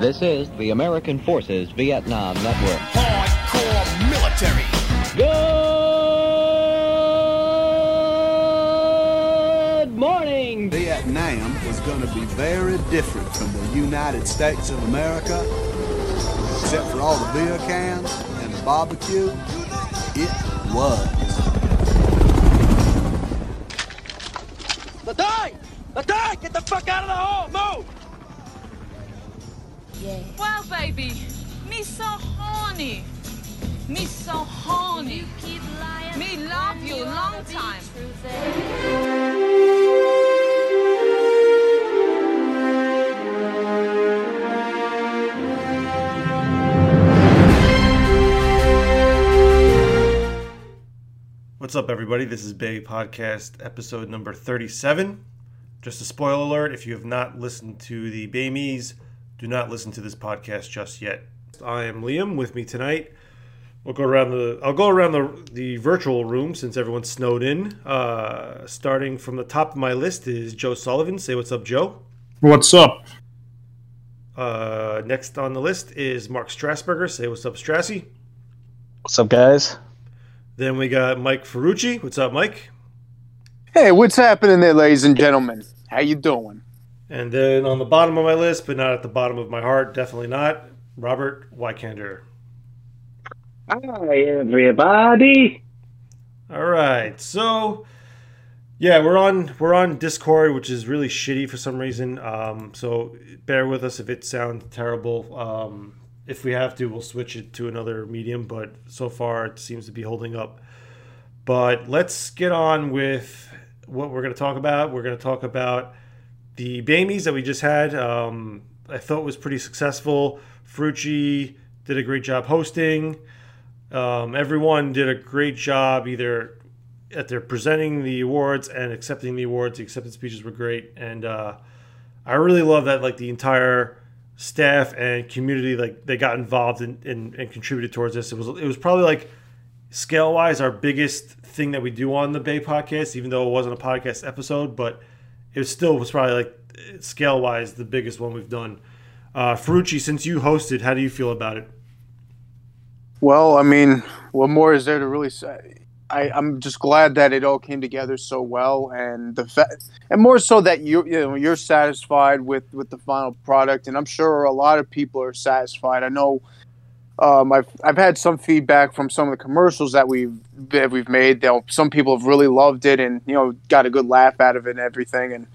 This is the American Forces Vietnam Network. Hardcore military. Good morning. Vietnam was going to be very different from the United States of America, except for all the beer cans and the barbecue. It was. Ladai! Ladai! Get the fuck out of the hole! Move! Wow, baby, me so horny. Me so horny. Me love you long time. What's up, everybody? This is BAE Podcast, episode number 37. Just a spoiler alert if you have not listened to the BAEmmys, do not listen to this podcast just yet. I am Liam. With me tonight, we'll go around the. I'll go around the the virtual room since everyone's snowed in. Uh, starting from the top of my list is Joe Sullivan. Say what's up, Joe. What's up? Uh, next on the list is Mark Strasburger. Say what's up, Strassy. What's up, guys? Then we got Mike Ferrucci. What's up, Mike? Hey, what's happening there, ladies and gentlemen? How you doing? And then on the bottom of my list, but not at the bottom of my heart, definitely not, Robert Wykander. Hi, everybody. All right, so yeah, we're on we're on Discord, which is really shitty for some reason. Um, so bear with us if it sounds terrible. Um, if we have to, we'll switch it to another medium, but so far it seems to be holding up. But let's get on with what we're going to talk about. We're going to talk about the BAEmmys that we just had. Um, I thought was pretty successful. Frucci did a great job hosting. Um, everyone did a great job either at their presenting the awards and accepting the awards. The acceptance speeches were great, and uh, I really love that like the entire staff and community like they got involved in, in, and contributed towards this. It was it was probably like scale wise our biggest thing that we do on the BAE podcast, even though it wasn't a podcast episode, but it still was probably like scale wise the biggest one we've done. Uh, Ferrucci, since you hosted, how do you feel about it? Well, I mean, what more is there to really say? I, I'm just glad that it all came together so well, and the fa- and more so that you you know you're satisfied with with the final product, and I'm sure a lot of people are satisfied. I know um, I've I've had some feedback from some of the commercials that we've that we've made. Know, some people have really loved it, and you know got a good laugh out of it and everything. And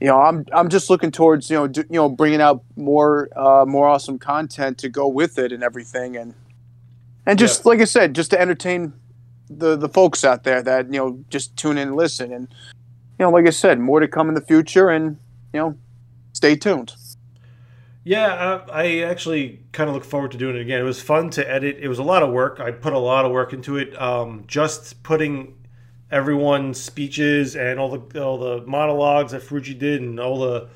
you know, I'm I'm just looking towards you know do, you know bringing out more uh, more awesome content to go with it and everything, and and just Yeah. like I said, just to entertain the the folks out there that you know just tune in and listen, and you know, like I said, more to come in the future, and you know, stay tuned. Yeah, uh, I actually kind of look forward to doing it again. It was fun to edit. It was a lot of work. I put a lot of work into it. Um, just putting everyone's speeches and all the all the monologues that Fuji did and all the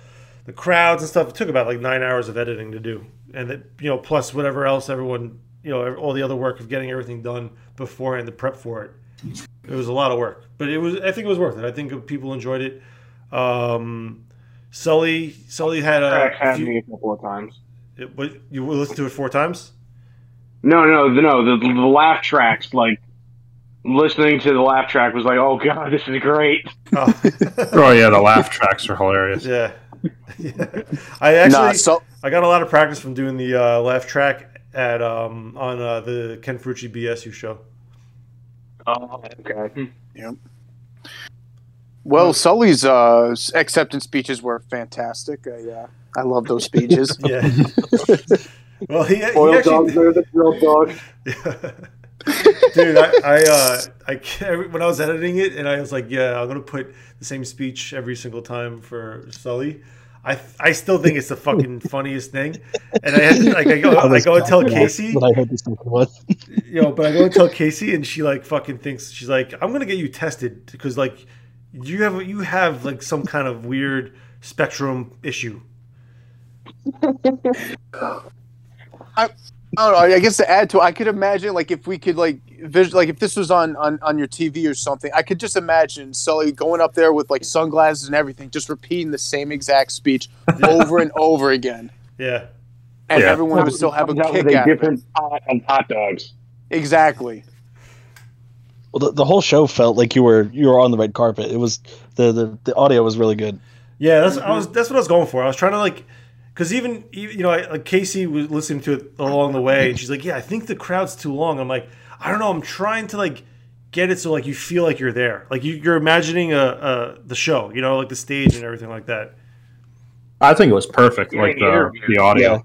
the crowds and stuff. It took about like nine hours of editing to do, and that you know plus whatever else everyone you know all the other work of getting everything done beforehand the prep for it. It was a lot of work, but it was. I think it was worth it. I think people enjoyed it. Um, Sully Sully had a Crack had few- me a couple of times. it, but you listened to it four times. No, no, no. The, the laugh tracks, like listening to the laugh track, was like, "Oh God, this is great." Oh, Oh yeah, the laugh tracks are hilarious. yeah. yeah. I actually nah, so I got a lot of practice from doing the uh, laugh track at um, on uh, the Ken Frucci BSU show. Oh, okay. Well, Sully's uh, acceptance speeches were fantastic. I, uh, I love those speeches. Yeah. well, he, he Boiled actually, dogs are the grilled dogs. dude. I, I, uh, I can't- when I was editing it, and I was like, yeah, I'm gonna put the same speech every single time for Sully. I, I still think it's the fucking funniest thing, and I had to, like I go I go and tell Casey, What I heard this was. you know, but I go and tell Casey, and she like fucking thinks she's like, I'm gonna get you tested because like you have you have like some kind of weird spectrum issue. I don't know. I guess to add to, it, I could imagine like if we could like vis- like if this was on, on on your TV or something, I could just imagine Sully going up there with like sunglasses and everything, just repeating the same exact speech over and over again. Yeah, and Yeah. everyone would still have a Comes with kick a out of it. different pot of hot dogs. Exactly. Well, the, the whole show felt like you were you were on the red carpet. It was the the, the audio was really good. Yeah, that's I was that's what I was going for. I was trying to like, because even even, you know, I, like Casey was listening to it along the way, and she's like, "Yeah, I think the crowd's too long." I'm like, I don't know. I'm trying to like get it so like you feel like you're there, like you, you're imagining a, a the show, you know, like the stage and everything like that. I think it was perfect, like the the audio.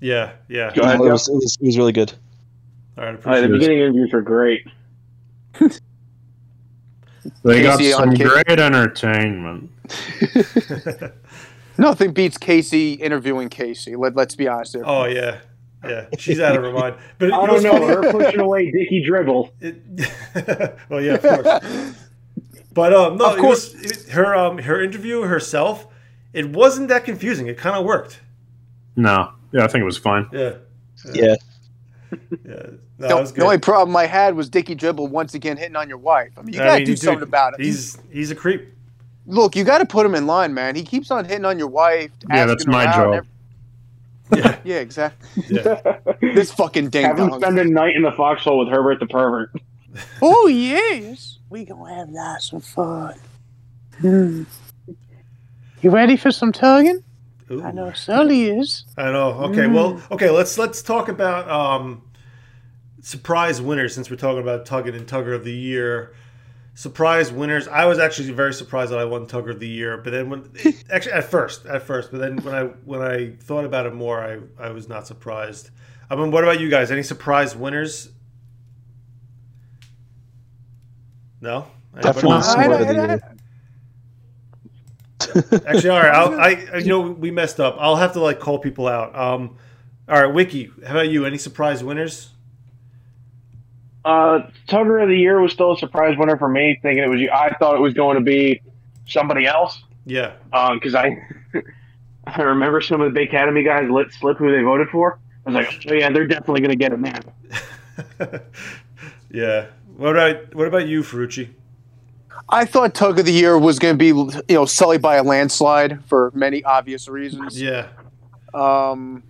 Yeah, yeah. Go ahead, it, was, it was it was really good. All right, Uh, the appreciate it. beginning interviews were great. They got Casey on some Casey. great entertainment. Nothing beats Casey interviewing Casey. Let, let's be honest there. Oh yeah, yeah. She's out of her mind. But I don't know. funny? Her pushing away Dicky Dribble. It, well, yeah, of course. But um, no, Of it was, it, her um, her interview herself. It wasn't that confusing. It kind of worked. No, yeah, I think it was fine. Yeah, Yeah, yeah. No, the, that was the only problem I had was Dickie Dribble once again hitting on your wife. I mean, you I gotta mean, do dude, something about it. He's he's a creep. Look, you got to put him in line, man. He keeps on hitting on your wife. Yeah, that's my job. and Yeah, Yeah, exactly. yeah. This fucking ding Have him dong. spend a night in the foxhole with Herbert the pervert. Oh yes, we gonna have lots of fun. Hmm. You ready for some tugging? Ooh. I know Sully is. I know. Okay, well, okay. Let's let's talk about um, surprise winners since we're talking about tugging and tugger of the year. Surprise winners. I was actually very surprised that I won tugger of the year, but then when actually at first, at first, but then when I when I thought about it more, I I was not surprised. I mean, what about you guys? Any surprise winners? No. Definitely Anybody? Snore I- I- Actually, all right. I'll, I I- you know we messed up. I'll have to like call people out. Um, all right, Wiki. How about you? Any surprise winners? Uh, Tugger of the Year was still a surprise winner for me, thinking it was you. I thought it was going to be somebody else Yeah. because I I remember some of the BAE Academy guys let slip who they voted for. I was like, oh yeah, they're definitely going to get it now. yeah. What about what about you, Ferrucci? I thought Tug of the Year was going to be, you know, sullied by a landslide for many obvious reasons. Yeah. Um,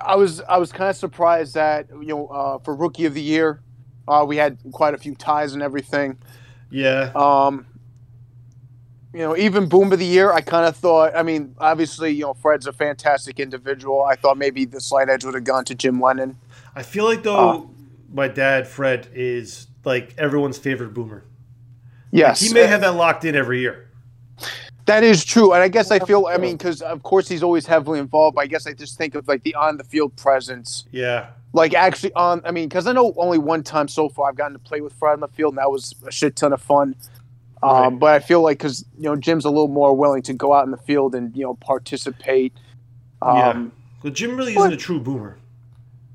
I was I was kind of surprised that you know uh, for Rookie of the Year, uh, we had quite a few ties and everything. Yeah. Um, you know, even Boom of the Year, I kind of thought. I mean, obviously, you know, Fred's a fantastic individual. I thought maybe the slight edge would have gone to Jim Lennon. I feel like though my dad Fred is like everyone's favorite boomer. Yes, He may have that locked in every year. That is true, and I guess I feel. I mean, because of course he's always heavily involved. But I guess I just think of like the on the field presence, Yeah. Like actually on. I mean, because I know only one time so far I've gotten to play with Fred on the field, and that was a shit ton of fun. Um, Right. But I feel like because you know Jim's a little more willing to go out in the field and you know participate. Um, Yeah. Well, Jim really isn't a true boomer.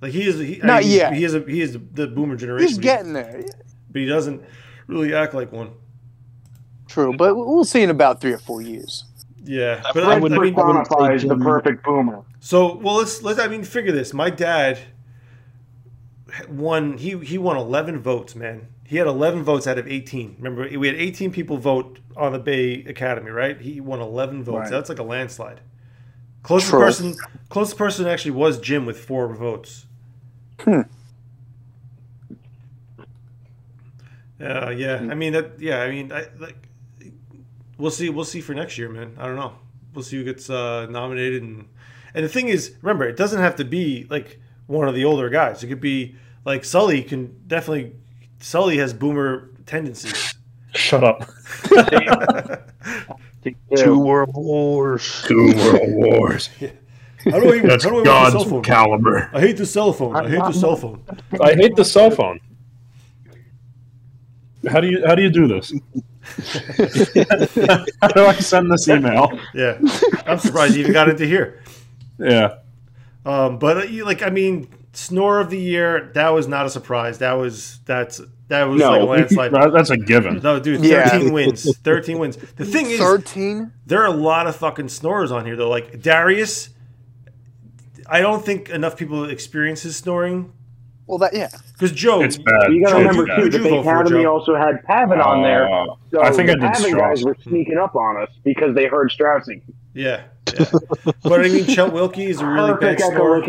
Like he is. He, I Not mean, yet. He is. A, he is the boomer generation. He's but getting there. but he doesn't really act like one. True, but we'll see in about three or four years. Yeah. But I, Fred wouldn't- I mean, I wouldn't say personifies the perfect boomer. So well, let's let's. I mean, figure this. My dad won. He he won eleven votes, man. He had eleven votes out of eighteen. Remember, we had eighteen people vote on the BAE Academy, right? He won eleven votes. Right. That's like a landslide. Closest True. person, closest person actually was Jim with four votes. Hmm. Uh, yeah, I mean that. Yeah, I mean, I like. We'll see. We'll see for next year, man. I don't know. We'll see who gets uh, nominated, and and the thing is, remember, it doesn't have to be like one of the older guys. It could be like Sully. Can definitely Sully has boomer tendencies. Shut up. Two world wars. Two world wars. How do I? That's how do I work the cell God's phone? caliber. I hate the cell phone. I hate the cell phone. I hate the cell phone. How do you how do you do this? how do I send this email? Yeah, I'm surprised you even got into here. Yeah. Um, but uh, you- like, I mean, snore of the year. That was not a surprise. That was that's that was No. like a landslide. That's a given. No, dude, Yeah. 13 wins. 13 wins. The thing is, Thirteen. there are a lot of fucking snorers on here, though. Like, Darius, I don't think enough people experience his snoring. Well, that yeah. Because Joe, It's bad. You got to remember too, who'd the you BAE vote for, Academy also had Pavin on there. Uh, So I think I the did Pavin guys were sneaking up on us because they heard Straussing. yeah. But I mean, Chet Wilkie is a really bad Perfect scorer.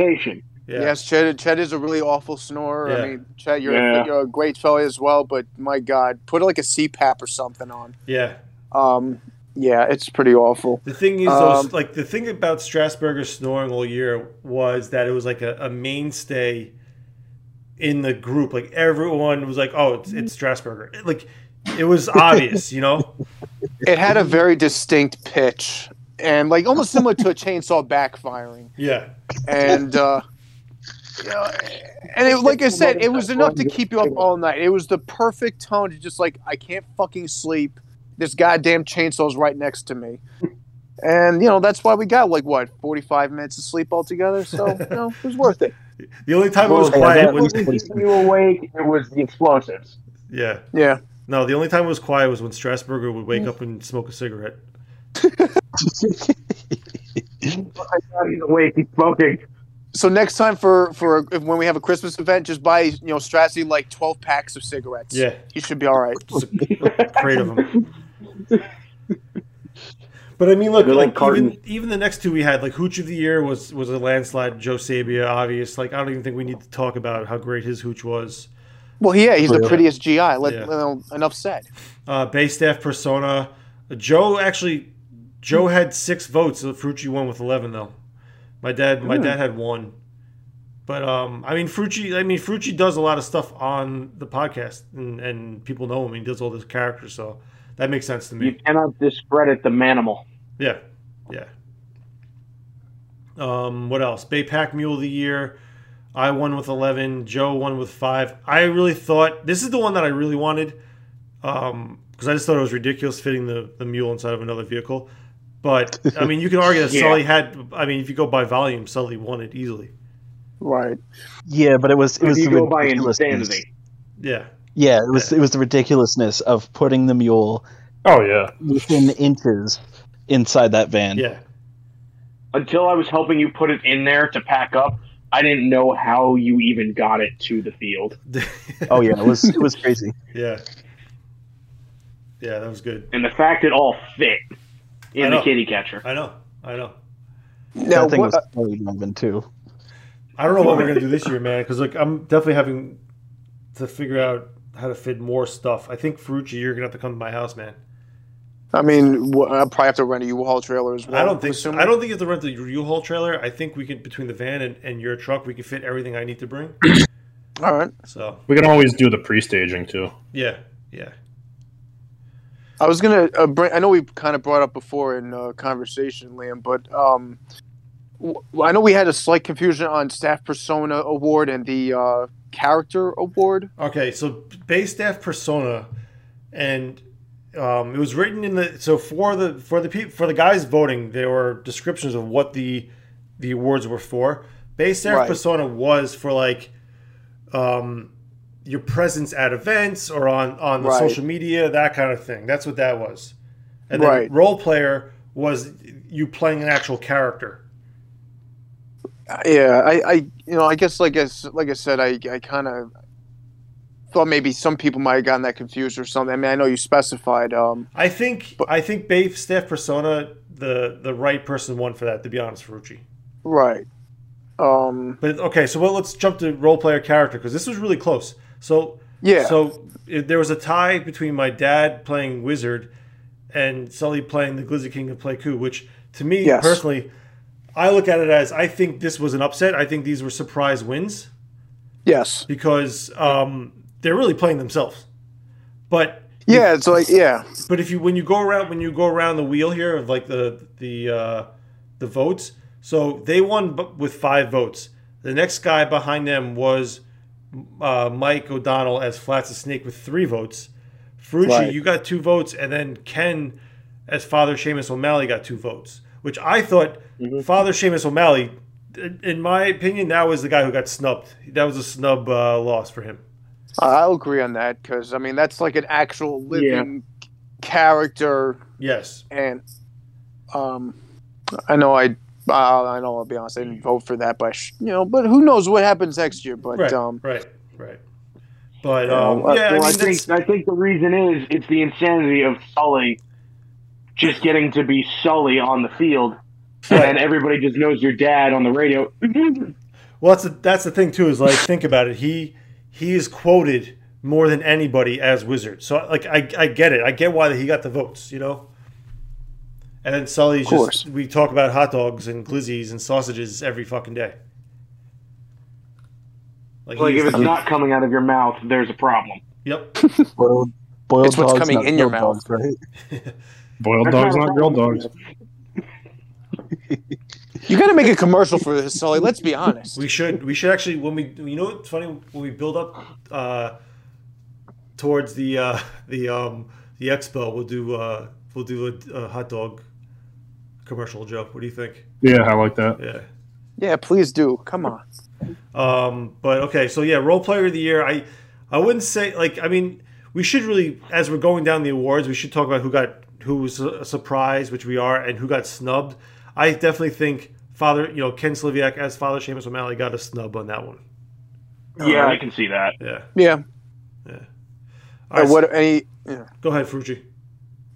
Echolocation. Yeah. Yes, Chet, Chet is a really awful snorer. Yeah. I mean, Chet, you're, Yeah. a, you're a great fella as well, but my God, put like a CPAP or something on. Yeah. Um, yeah, it's pretty awful. The thing is, Um, those, like the thing about Strasburger snoring all year was that it was like a, a mainstay in the group. Like everyone was like, "Oh, it's, it's Strasburger." Like it was obvious, you know. It had a very distinct pitch and like almost similar to a chainsaw backfiring. Yeah. And, uh, you know, and it, like I said, it was enough to keep you up all night. It was the perfect tone to just like, I can't fucking sleep. This goddamn chainsaw's right next to me. And, you know, that's why we got like, what, 45 minutes of sleep altogether? So, you know, it was worth it. The only time it was quiet that was wasn't keeping you awake. It was the explosives. yeah. Yeah. No, the only time it was quiet was when Strasburger would wake mm. up and smoke a cigarette. He's awake. He's smoking. So next time for for if, when we have a Christmas event, just buy you know Strassy like twelve packs of cigarettes. Yeah. he should be all right. Crate of them. But I mean, look, Good like old even even the next two we had, like Hooch of the Year was was a landslide. Joe Sabia, obvious. Like I don't even think we need to talk about how great his hooch was. Well, yeah, he's the Yeah. prettiest GI. Let, Yeah. well, enough said. Uh, base staff persona. Joe actually, Joe had six votes. So Frucci won with eleven though. My dad, my dad had one. But um, I mean, Frucci. I mean, Frucci does a lot of stuff on the podcast, and, and people know him. He does all this characters, so that makes sense to me. You cannot discredit the manimal. Yeah, yeah. Um, what else? BAE Pack Mule of the Year. I won with eleven. Joe won with five. I really thought this is the one that I really wanted, um, because I just thought it was ridiculous fitting the the mule inside of another vehicle. But I mean, you can argue that Yeah. Sully had. I mean, if you go by volume, Sully won it easily. Right. Yeah, but it was it If was you the go by ridiculousness. insanity. Yeah, Yeah, it was it was the ridiculousness of putting the mule Oh yeah. within inches inside that van. yeah. Until I was helping you put it in there to pack up, I didn't know how you even got it to the field. Oh yeah, it was it was crazy. yeah. Yeah, that was good. And the fact it all fit I in the kitty catcher. I know. I know. Now, that thing what, was totally driving too. I don't know what we're gonna do this year, man. Because like I'm definitely having to figure out how to fit more stuff. I think Ferrucci, you're gonna have to come to my house, man. I mean, I'll probably have to rent a U-Haul trailer as well. I don't think so. I don't think you have to rent the U-Haul trailer. I think we can between the van and, and your truck, we can fit everything I need to bring. All right. So We can always do the pre-staging too. yeah, yeah, I was gonna uh, bring. I know we kind of brought up before in uh, conversation, Liam, but um, w- I know we had a slight confusion on staff persona award and the uh, character award. Okay, so base staff persona, and um, it was written in the so for the for the people for the guys voting, there were descriptions of what the the awards were for. Base staff Right. persona was for like um, your presence at events or on on the Right. social media, that kind of thing. That's what that was. And then Right. role player was you playing an actual character. Yeah, I, I, you know, I guess like as like I said, I, I kind of thought maybe some people might have gotten that confused or something. I mean, I know you specified. Um, I think I think base staff persona the the right person won for that. To be honest, Ferrucci. right. Um, But okay, so well, let's jump to role player character because this was really close. So Yeah. so it, there was a tie between my dad playing wizard and Sully playing the Glizzy King of Pleiku, which to me Yes. personally, I look at it as I think this was an upset. I think these were surprise wins yes. because um, they're really playing themselves. But Yeah. It's like yeah. but if you when you go around when you go around the wheel here of like the the uh, the votes, so they won with five votes. The next guy behind them was uh, Mike O'Donnell as Flats a Snake with three votes. Ferrucci, Right. you got two votes, and then Ken as Father Seamus O'Malley got two votes. Which I thought Father Seamus O'Malley, in- in my opinion, that was the guy who got snubbed. That was a snub uh, loss for him. I'll agree on that because I mean that's like an actual living character, Yes. and um, I know I. Uh, I know. I'll be honest. I didn't vote for that, but sh- you know, but who knows what happens next year? But Right. um, right. Right. But um, well, yeah, I mean, I think I think the reason is it's the insanity of Sully just getting to be Sully on the field and everybody just knows your dad on the radio. Well, that's the, that's the thing too. Is like think about it. He he is quoted more than anybody as Wizard. So like I I get it. I get why he got the votes. You know. And then Sully's Of course. just we talk about hot dogs and glizzies and sausages every fucking day. Like, Like if it's not coming out of your mouth, there's a problem. Yep. Boiled, boiled It's what's dogs, coming not in your grilled mouth. dogs, right? Boiled That's dogs, not grilled dogs. You got to make a commercial for this, Sully. Let's be honest. We should we should actually when we you know what's funny when we build up uh, towards the uh, the um, the expo we'll do uh, we'll do a, a hot dog commercial Joe. What do you think? Yeah, I like that. Yeah. Yeah, please do. Come on. Um, but okay, so yeah, role player of the year. I I wouldn't say like I mean we should really as we're going down the awards we should talk about who got who was a surprise, which we are, and who got snubbed. I definitely think Father, you know, Ken Sliviak as Father Seamus O'Malley got a snub on that one. Yeah, I can see that. Yeah. Yeah. Yeah. Uh, what any? Yeah. Go ahead, Frucci.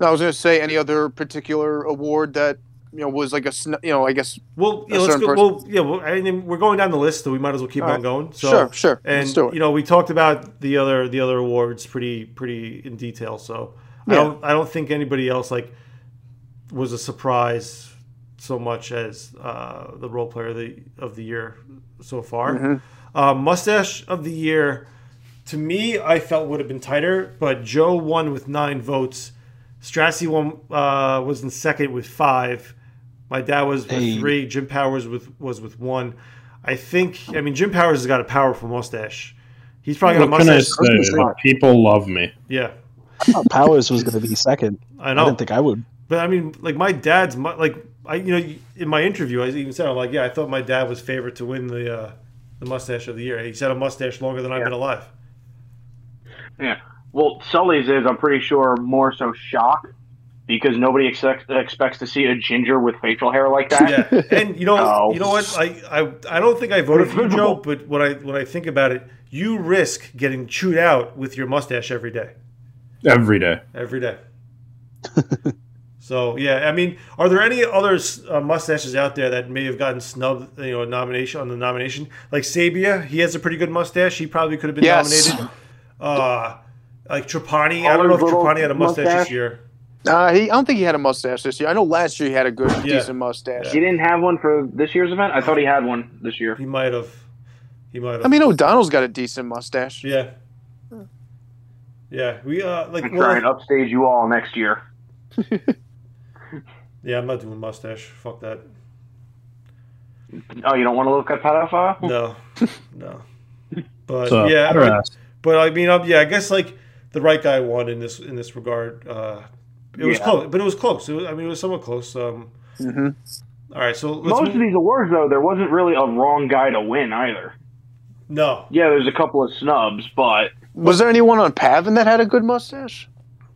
I was going to say any other particular award that you know was like a you know I guess. Well, yeah, let's go. person- Well, yeah, well, I mean, we're going down the list, so we might as well keep All on right. going. So, Sure, sure. And Let's do it. you know, we talked about the other the other awards pretty pretty in detail. So I don't I don't think anybody else like was a surprise so much as uh, the role player of the of the year so far. Mhm. Uh, mustache of the year, to me, I felt would have been tighter, but Joe won with nine votes. Strassi won uh, was in second with five. My dad was with Hey. three. Jim Powers with was with one. I think. I mean, Jim Powers has got a powerful mustache. He's probably got What a can I mustache. say? People love me. Yeah, I thought Powers was going to be second. I know. I didn't think I would. But I mean, like my dad's like I you know in my interview I even said I'm like yeah I thought my dad was favorite to win the uh, the mustache of the year. He said a mustache longer than I've been alive. Yeah. Well, Sully's is, I'm pretty sure, more so shock because nobody expects expects to see a ginger with facial hair like that. Yeah, and you know, No. you know what? I, I I don't think I voted for you, Joe. But when I when I think about it, you risk getting chewed out with your mustache every day. Every day. Every day. so yeah, I mean, are there any other uh, mustaches out there that may have gotten snubbed? You know, a nomination on the nomination, like Sabia. He has a pretty good mustache. He probably could have been Yes. nominated. Uh, like Trapani. I don't know if Trapani had a mustache, this year. Uh, he, I don't think he had a mustache this year. I know last year he had a good, Yeah. decent mustache. He didn't have one for this year's event. I thought he had one this year. He might have. He might have. I mean, O'Donnell's got a decent mustache. yeah. Yeah, we uh like I'm well, trying to upstage you all next year. Yeah, I'm not doing mustache. Fuck that. Oh, you don't want to look at pedophile? No, no. But So, yeah, I- ask. but I mean, yeah, I guess like the right guy won in this in this regard. Uh, it was Yeah. close, but it was close. It was, I mean, it was somewhat close. Um, hmm all right, so let's Most move- of these awards, though, there wasn't really a wrong guy to win either. no, Yeah, there's a couple of snubs, but Was there anyone on Pavin that had a good mustache?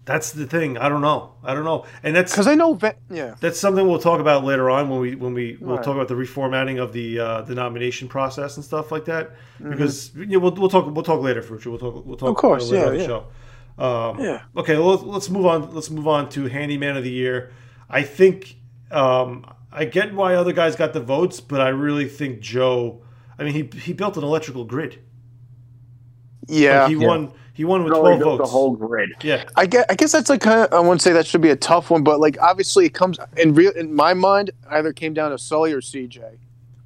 that's the thing. I don't know. I don't know, and that's Because I know, Ve- yeah. that's something we'll talk about later on when we when we we'll Right. talk about the reformatting of the uh, the nomination process and stuff like that. Mm-hmm. Because yeah, we'll, we'll talk we'll talk later, Future. We'll talk we'll talk Of course, later yeah, on the yeah. show. Um, Yeah. Okay, well, let's, let's move on. Let's move on to handyman of the year. I think um, I get why other guys got the votes, but I really think Joe. I mean, he he built an electrical grid. Yeah. Like, he won. He won with twelve votes. the whole grid. yeah, I guess, I guess that's like kind of, I wouldn't say that should be a tough one, but like obviously it comes in real in my mind either came down to Sully or CJ.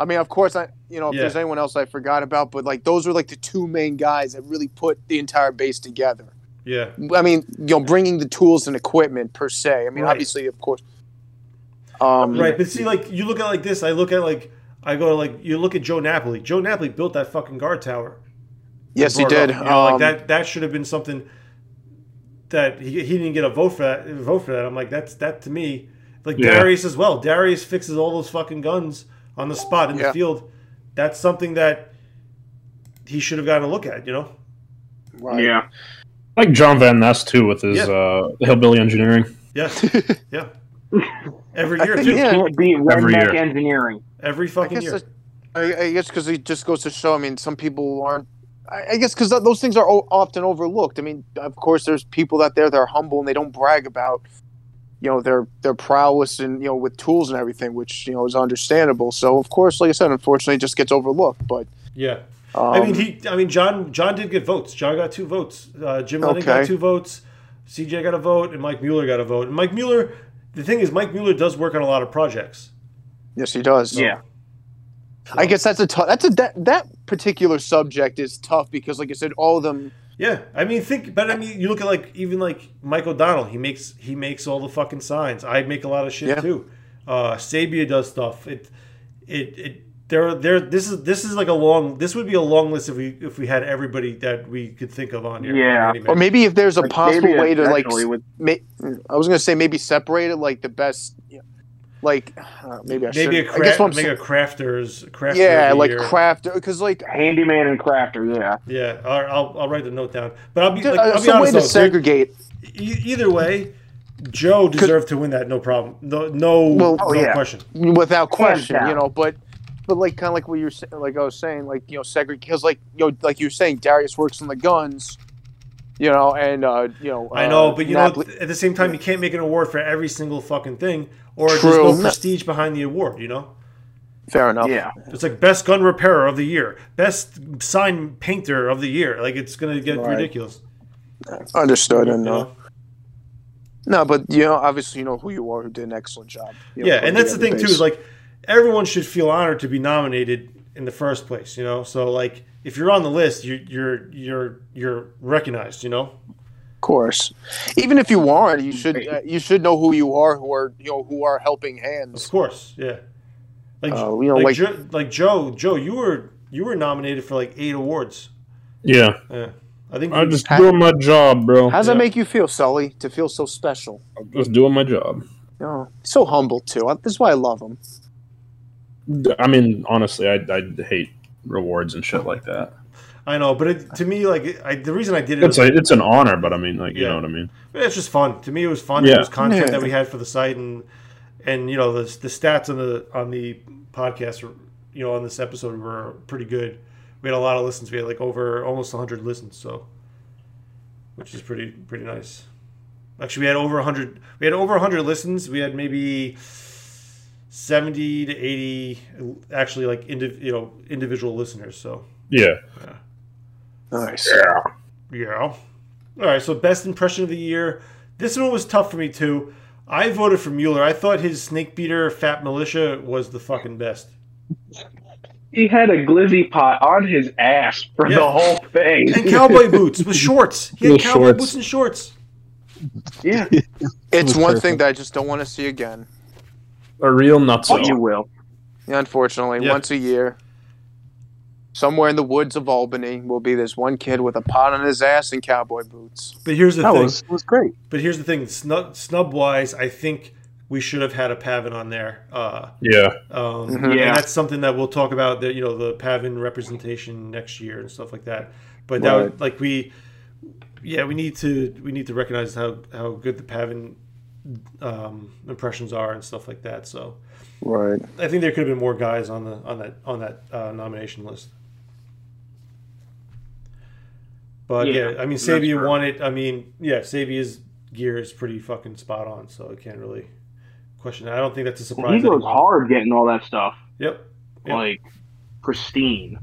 I mean, of course, I you know if Yeah. there's anyone else I forgot about, but like those are like the two main guys that really put the entire base together. Yeah, I mean, you know, bringing the tools and equipment per se. I mean, Right. obviously, of course. Um, right. But see, like you look at it like this. I look at like I go to like you look at Joe Napoli. Joe Napoli built that fucking guard tower. Yes, he did. You know, like Um, that that should have been something that he, he didn't get a vote for that vote for that. I'm like that's that to me like Yeah. Darius as well. Darius fixes all those fucking guns on the spot in Yeah. the field. That's something that he should have gotten a look at. You know. Right. Yeah. Like John Van Ness too with his Yeah. uh, hillbilly engineering. Yes. yeah. Every I year think, too. yeah. Can't beat Every redneck year. engineering. Every fucking guess, year. I, I guess because it just goes to show. I mean, some people aren't. I, I guess because those things are o- often overlooked. I mean, of course, there's people out there that are humble and they don't brag about, you know their their prowess and you know with tools and everything, which you know is understandable. So of course, like I said, unfortunately, it just gets overlooked. But Yeah. Um, I mean, he. I mean, John. John did get votes. John got two votes. Uh, Jim Lennon got two votes. CJ got a vote, and Mike Mueller got a vote. And Mike Mueller, the thing is, Mike Mueller does work on a lot of projects. yes, he does. Yeah. I guess that's a tough. That's a that that particular subject is tough because, like I said, all of them. Yeah, I mean, think, but I mean, you look at like even like Mike O'Donnell. He makes he makes all the fucking signs. I make a lot of shit Yeah. too. Uh, Sabia does stuff. It it it. There, there. This is this is like a long. This would be a long list if we if we had everybody that we could think of on here. Yeah. Anyway. Or maybe if there's a Like, possible way to like, especially s- ma- I was gonna say maybe separate it like the best, like uh, maybe I maybe a should. I guess craft, what I'm make saying- a crafters crafter. yeah, like year. craft because like Handyman and crafter, yeah. Yeah, I'll, I'll, I'll write the note down. But I'll be, like, uh, I'll be some way to though. segregate. either way, Joe deserved to win that. No problem. No, no, Well, no oh, yeah. question. without question, down. you know. But but like kind of like what you're sa- like I was saying, like you know, segregate because like you know, like you were saying, Darius works on the guns, you know, and uh, you know, I know, uh, but you know, at the same time, you can't make an award for every single fucking thing, or there's True. no prestige behind the award. You know, fair enough. Yeah. it's like best gun repairer of the year, best sign painter of the year. Like it's gonna get Right. ridiculous. understood. You And uh, no, but you know, obviously, you know who you are, who did an excellent job. you know, yeah, and that's the together thing too is like everyone should feel honored to be nominated in the first place. You know, so like if you're on the list, you're you're you're you're recognized. You know. Of course, even if you aren't, you should uh, you should know who you are, who are you know who are helping hands. Of course, yeah. Like Uh, you know, like, like- Jo- like Joe, Joe, you were you were nominated for like eight awards. Yeah. Yeah, I think I'm just doing my job, bro. How does Yeah. that make you feel, Sully? To feel so special? I'm just doing my job. You know, so humble too. This is why I love him. I mean, honestly, I, I hate rewards and shit like that. I know, but it, to me, like I, the reason I did it, It's was, a, it's an honor, but I mean, like, you know what I mean? it's just fun. To me, it was fun. Yeah. It was content Yeah. that we had for the site, and and you know the the stats on the on the podcast, were, you know, on this episode were pretty good. We had a lot of listens. We had like over almost 100 listens, so which is pretty pretty nice. Actually, we had over 100. We had over 100 listens. We had maybe 70 to 80 actually like indiv- you know individual listeners. So Yeah. Nice. yeah. yeah All right. So best impression of the year. This one was tough for me too. I voted for Mueller. I thought his snake beater fat militia was the fucking best. He had a glizzy pot on his ass for Yeah. the whole thing. And cowboy boots with shorts. He had With cowboy shorts. boots and shorts. yeah. It's one perfect. thing that I just don't want to see again. A real nutso. Oh, you will. Yeah, unfortunately, Yeah. once a year, somewhere in the woods of Albany, will be this one kid with a pot on his ass and cowboy boots. But here's the That thing. was was great. But here's the thing. Snub, snub wise, I think we should have had a Pavin on there. Uh, Yeah. Um, Mhm. Yeah. and that's something that we'll talk about. The you know the Pavin representation next year and stuff like that. But that Right. would, like we, yeah, we need to we need to recognize how how good the Pavin um, impressions are and stuff like that. So Right. I think there could have been more guys on the on that on that uh, nomination list. But yeah, Yeah, I mean, that's Sabia true. won it. I mean, yeah, Sabia's gear is pretty fucking spot on, so I can't really question. It. I don't think that's a surprise. He goes anymore. hard getting all that stuff. Yep. Yep. Like, pristine.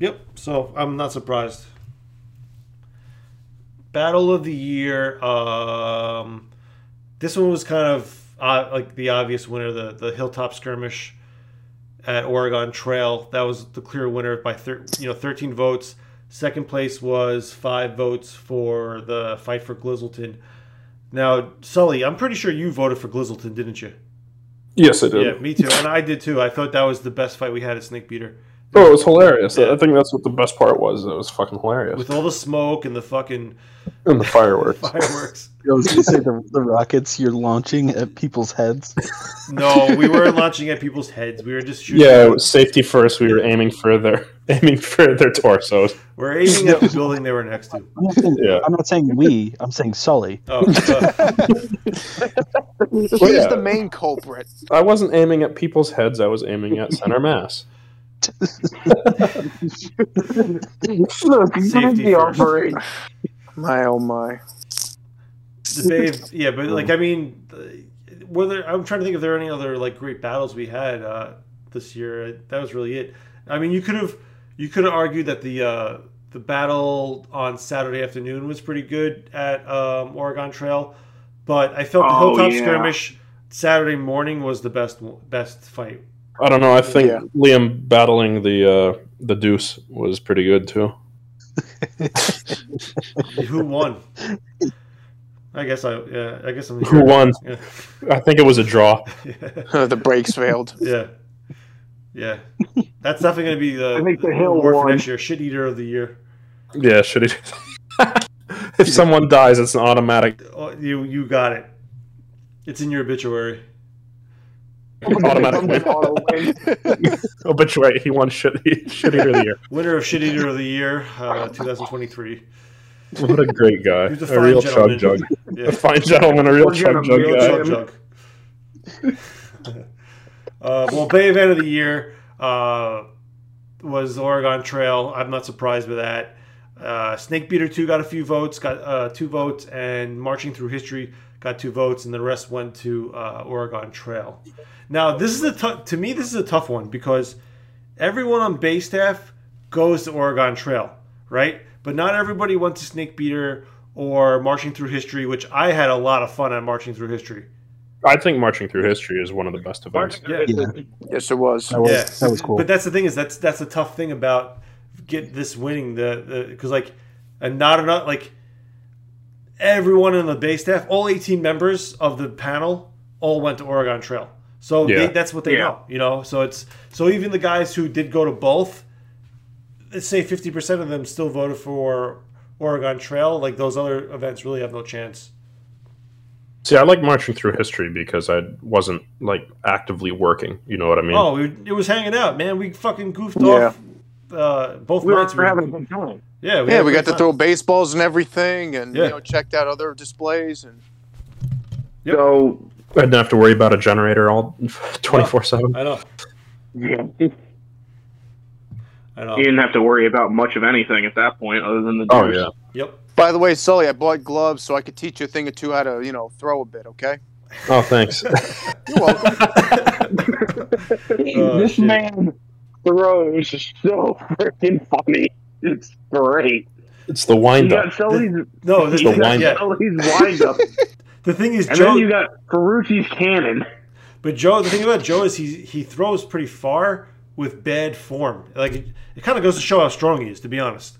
Yep. So I'm not surprised. Battle of the year. Um, this one was kind of uh, like the obvious winner, the the hilltop skirmish at Oregon Trail. That was the clear winner by thir- you know 13 votes. Second place was five votes for the fight for Glizzleton. Now, Sully, I'm pretty sure you voted for Glizzleton, didn't you? Yes, I did. Yeah, me too, and I did too. I thought that was the best fight we had at Snake Beater. Oh, it was hilarious. Yeah. I think that's what the best part was. It was fucking hilarious. with all the smoke and the fucking and the fireworks. fireworks. I was going to say the, the rockets you're launching at people's heads. No, we weren't launching at people's heads. We were just shooting. Yeah, it was safety first. We were aiming for their aiming for their torsos. We're aiming at the building they were next to. I'm not saying, Yeah. I'm not saying we. I'm saying Sully. Oh, uh, He's yeah. the main culprit. I wasn't aiming at people's heads. I was aiming at center mass. Safety first. My oh my. The Babe, yeah, but like I mean, were there? I'm trying to think if there are any other like great battles we had uh, this year. That was really it. I mean, you could have you could have argued that the uh, the battle on Saturday afternoon was pretty good at um, Oregon Trail, but I felt the Oh, Hilltop yeah. skirmish Saturday morning was the best best fight. I don't know. I think Yeah. Liam battling the uh, the Deuce was pretty good too. Who won? I guess I yeah. I guess I'm Who won? Yeah. I think it was a draw. the brakes failed. Yeah. Yeah. That's definitely going to be the, I think the Hill award for won. next year. Shit eater of the year. Yeah, shit eater. if someone dies, it's an automatic. Oh, you you got it. It's in your obituary. Automatic win. Obituary. He won shit, shit eater of the year. Winner of shit eater of the year, uh, 2023. What a great guy. He's a A, real gentleman. chug jug. Yeah. A fine gentleman, a real We're chug jug real guy. Chug uh, well, BAE Event of the Year uh, was Oregon Trail. I'm not surprised with that. Uh, Snake Beater 2 got a few votes, got uh, two votes, and Marching Through History got two votes, and the rest went to uh, Oregon Trail. Now, this is a to me, this is a tough one because everyone on BAE staff goes to Oregon Trail, right? But not everybody went to Snake Beater or Marching Through History, which I had a lot of fun at Marching Through History. I think Marching Through History is one of the best events. Yeah. Yes, it was. That was, yeah, that was cool. But that's the thing is that's that's the tough thing about get this winning the because like and not enough like everyone in the base staff, all eighteen members of the panel, all went to Oregon Trail. So Yeah. they, that's what they Yeah. know, you know. So it's so even the guys who did go to both, let's say fifty percent of them still voted for Oregon Trail. Like those other events really have no chance. See, I like Marching Through History because I wasn't like actively working. You know what I mean? Oh, we, it was hanging out, man. We fucking goofed Yeah. off. Uh, both We were nights. having a good time. yeah, Yeah, we got good to throw baseballs and everything, and Yeah. you know, checked out other displays. And Yep. So I didn't have to worry about a generator all twenty four seven. I know. yeah, I know. you didn't have to worry about much of anything at that point, other than the. Oh juice. yeah. Yep. by the way, Sully, I bought gloves so I could teach you a thing or two how to, you know, throw a bit. Okay. Oh, thanks. You're welcome. Oh, this shit. man throws is so freaking funny. It's great. it's the You wind up. got Sully's, No, this you the got wind yeah. Sully's wind up, The thing is, and Joe. then you got Ferrucci's cannon. but Joe, the thing about Joe is he he throws pretty far with bad form. Like it, it kind of goes to show how strong he is. To be honest.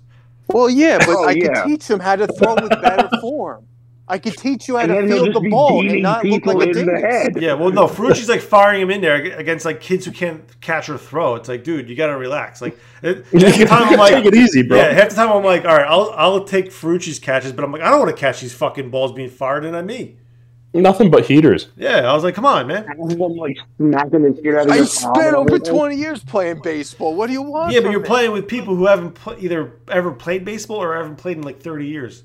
Well, yeah, but Oh, I yeah. could teach him how to throw with better form. I could teach you how And to field the ball and not look like a in dingus. head. Yeah. Well, no, Ferrucci's like firing him in there against like kids who can't catch or throw. It's like, dude, you got to relax. Like it, half the time I'm like, Take it easy, bro. Yeah, half the time I'm like, all right, I'll I'll take Ferrucci's catches, but I'm like, I don't want to catch these fucking balls being fired in at me. Nothing but heaters. Yeah, I was like, come on, man. I'm like smacking the shit out of I spent over 20 years playing baseball. What do you want? Yeah, but from you're me? playing with people who haven't pl- either ever played baseball or haven't played in like 30 years.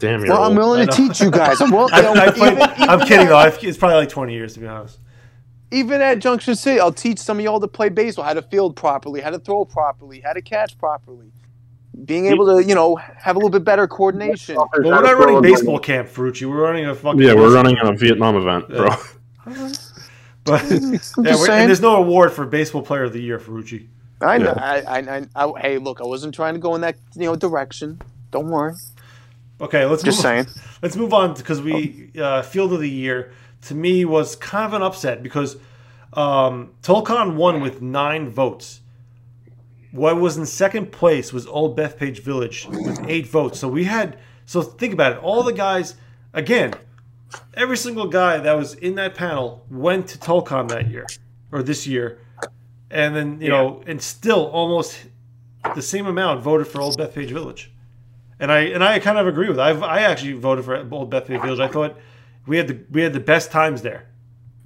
Damn, you're Well, I'm willing to teach you guys. I'm, willing, I, you know, I played, even, I'm even kidding at- though. I've, it's probably like 20 years to be honest. Even at Junction City, I'll teach some of y'all to play baseball, how to field properly, how to throw properly, how to catch properly. Being able to, you know, have a little bit better coordination. But we're not running baseball camp, Ferrucci. We're running a fucking. Yeah, we're running a Vietnam event, bro. Yeah. But yeah, just we're, saying. and there's no award for baseball player of the year, Ferrucci. I know. Yeah. I, I, I, I, hey, look, I wasn't trying to go in that, you know, direction. Don't worry. Okay, let's Just move, saying. Let's move on because we uh, field of the year to me was kind of an upset because um, won with nine votes. What was in second place was Old Bethpage Village with eight votes. So we had so think about it. All the guys again, every single guy that was in that panel went to Tolkon that year or this year, and then you know, and still almost the same amount voted for Old Bethpage Village. And I and I kind of agree with. It. I I actually voted for Old Bethpage Village. I thought we had the we had the best times there.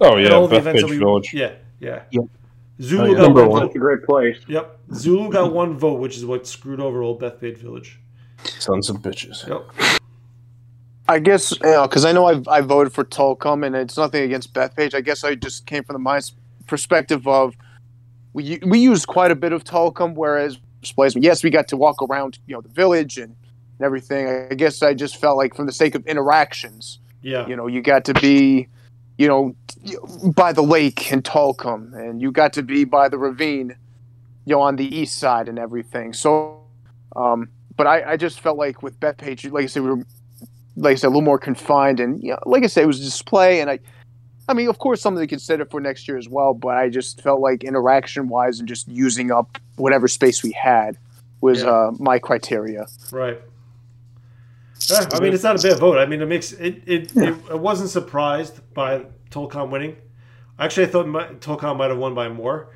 Oh yeah, all the events Bethpage that we- Village. Yeah, yeah. Yep. Zulu Oh, yeah. got Number one. one. That's a great place. Yep. Zulu got one vote, which is what screwed over Old Bethpage Village. Sons of bitches. Yep. I guess, you know, because I know I've, I voted for Tolcom, and it's nothing against Bethpage. I guess I just came from the mind perspective of we we used quite a bit of Tolcom, whereas displays. Yes, we got to walk around, you know, the village and, and everything. I guess I just felt like, from the sake of interactions, Yeah. you know, you got to be, you know, by the lake in Tulcum, and you got to be by the ravine, you know, on the east side and everything. So, um, but I, I just felt like with Bethpage, like I said, we were, like I said, a little more confined, and you know, like I said, it was display, and I, I mean, of course, something to consider for next year as well. But I just felt like interaction wise and just using up whatever space we had was Yeah. uh, my criteria. Right. Yeah, I mean, it's not a bad vote. I mean, it makes it. It, it I wasn't surprised by Tolcon winning. Actually, I thought my, Tolcon might have won by more.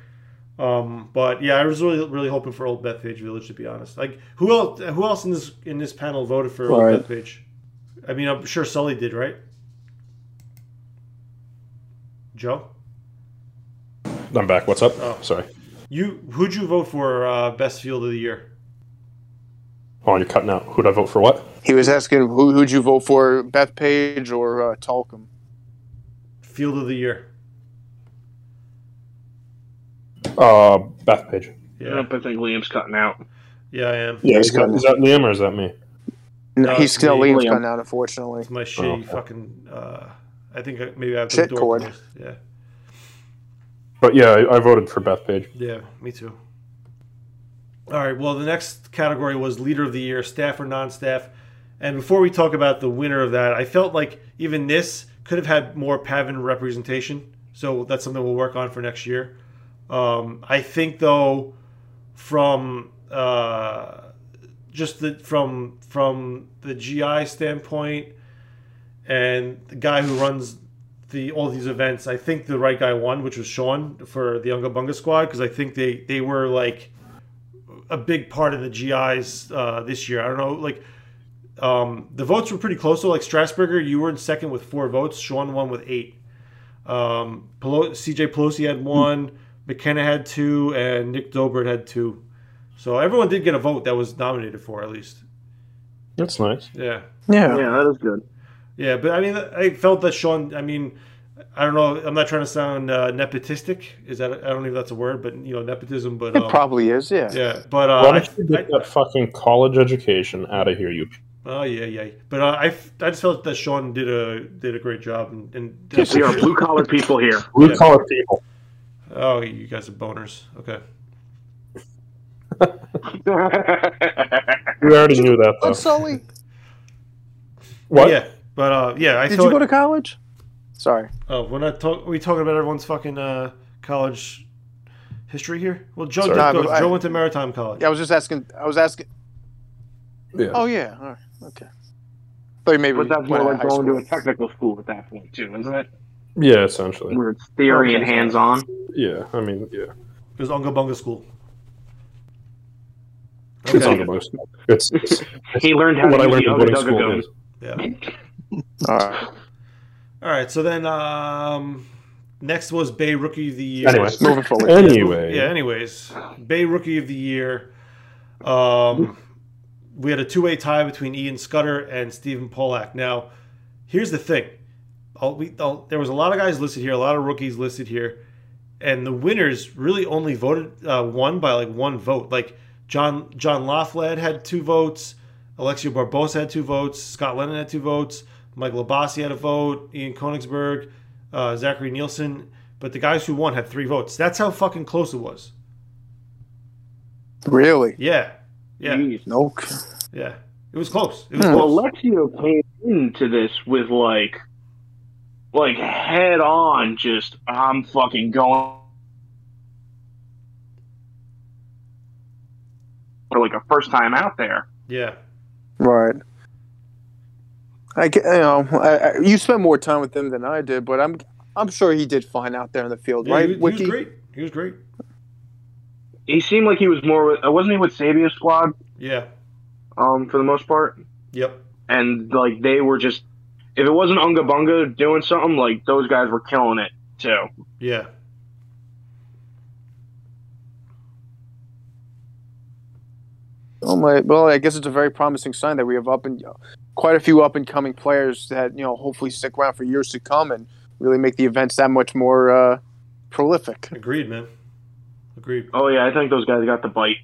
Um, but yeah, I was really, really hoping for Old Bethpage Village. To be honest, like who else? Who else in this in this panel voted for Old Right. Bethpage? I mean, I'm sure Sully did, right? Joe, I'm back. What's up? Oh. Sorry. you who'd you vote for uh, best field of the year? Oh, you're cutting out. Who'd I vote for? What? He was asking who who'd you vote for, Bethpage or uh, Tulcum? Field of the year. Uh, Bethpage. Yeah, Yep, I think Liam's cutting out. yeah, I am. Yeah, he's Is that, cutting. is that Liam or is that me? No, No, he's still me, Liam's Liam. cutting out, unfortunately. It's my Oh, shitty okay. fucking. Uh, I think I, maybe I have the Shit door cord. closed. Yeah, But yeah, I, I voted for Bethpage. yeah, me too. All right. Well, the next category was leader of the year, staff or non-staff. And before we talk about the winner of that, I felt like even this could have had more PAVN representation. So that's something we'll work on for next year. Um, I think though, from uh, just the from from the GI standpoint, and the guy who runs the all these events, I think the right guy won, which was Sean for the Unga Bunga squad, because I think they they were like a big part of the GIs uh, this year. I don't know, like um, the votes were pretty close. So like Strasburger, you were in second with four votes. Sean won with eight. Um, Pelo- CJ Pelosi had one. McKenna had two, and Nick Dobert had two. So everyone did get a vote that was nominated for at least. That's nice. Yeah. Yeah. Yeah, that is good. Yeah, but I mean, I felt that Sean. I mean, I don't know. I'm not trying to sound uh, nepotistic. Is that I don't know if that's a word, but you know, nepotism. But It um, probably is, yeah. yeah. But uh, Why I, don't you get that fucking college education out of here, you? oh yeah, yeah. But uh, I, I just felt that Sean did a did a great job, and, and Yes, we are blue collar people here. Blue collar people. oh, you guys are boners. Okay. We already knew that Oh, though. Sully, What? Yeah, but uh, yeah, I did thought. you go to college? Sorry. oh, we're not talk. Are we talking about everyone's fucking uh, college history here? Well, Joe did Nah, go, but I- Joe went to Maritime College. Yeah, I was just asking. I was asking. Yeah. Oh yeah. All right. Okay. Thought you maybe But that's more like high going to a technical school at that point, too, isn't it? Yeah, essentially. Where it's theory and hands on. Yeah, I mean, yeah. It was Unga Bunga School. It's Okay. on the most. It's, it's He learned how what to I use learned the in boarding Ugga school Gun. is. Yeah. All right. All right. So then, um, next was BAE Rookie of the Year. Anyway. Moving forward. Anyway. Yeah. Anyways, BAE Rookie of the Year. Um, we had a two-way tie between Ian Scudder and Stephen Polak. Now, here's the thing. I'll, we, I'll, there was a lot of guys listed here, a lot of rookies listed here, and the winners really only voted uh, one by like one vote. Like John John Laughlin had two votes, Alexio Barbosa had two votes, Scott Lennon had two votes, Mike Labasi had a vote, Ian Konigsberg, uh, Zachary Nielsen. But the guys who won had three votes. That's how fucking close it was. Really? Yeah, yeah, Jeez. No. yeah. It was close. It was Hmm. Well, close. Alexio came into this with like, like head on, just I'm fucking going for like a first time out there. Yeah, Right. I you know, I, I, you spent more time with him than I did, but I'm I'm sure he did fine out there in the field, yeah. right? He, was- he was great. He was great. He seemed like he was more. with- uh, Wasn't he with Sabia's squad? Yeah. Um, for the most part, Yep. and like they were just. If it wasn't Unga Bunga doing something, like those guys were killing it too. Yeah. Oh my! Well, I guess it's a very promising sign that we have up and quite a few up and coming players that you know hopefully stick around for years to come and really make the events that much more uh, prolific. Agreed, man. Agreed. Oh yeah, I think those guys got the bite.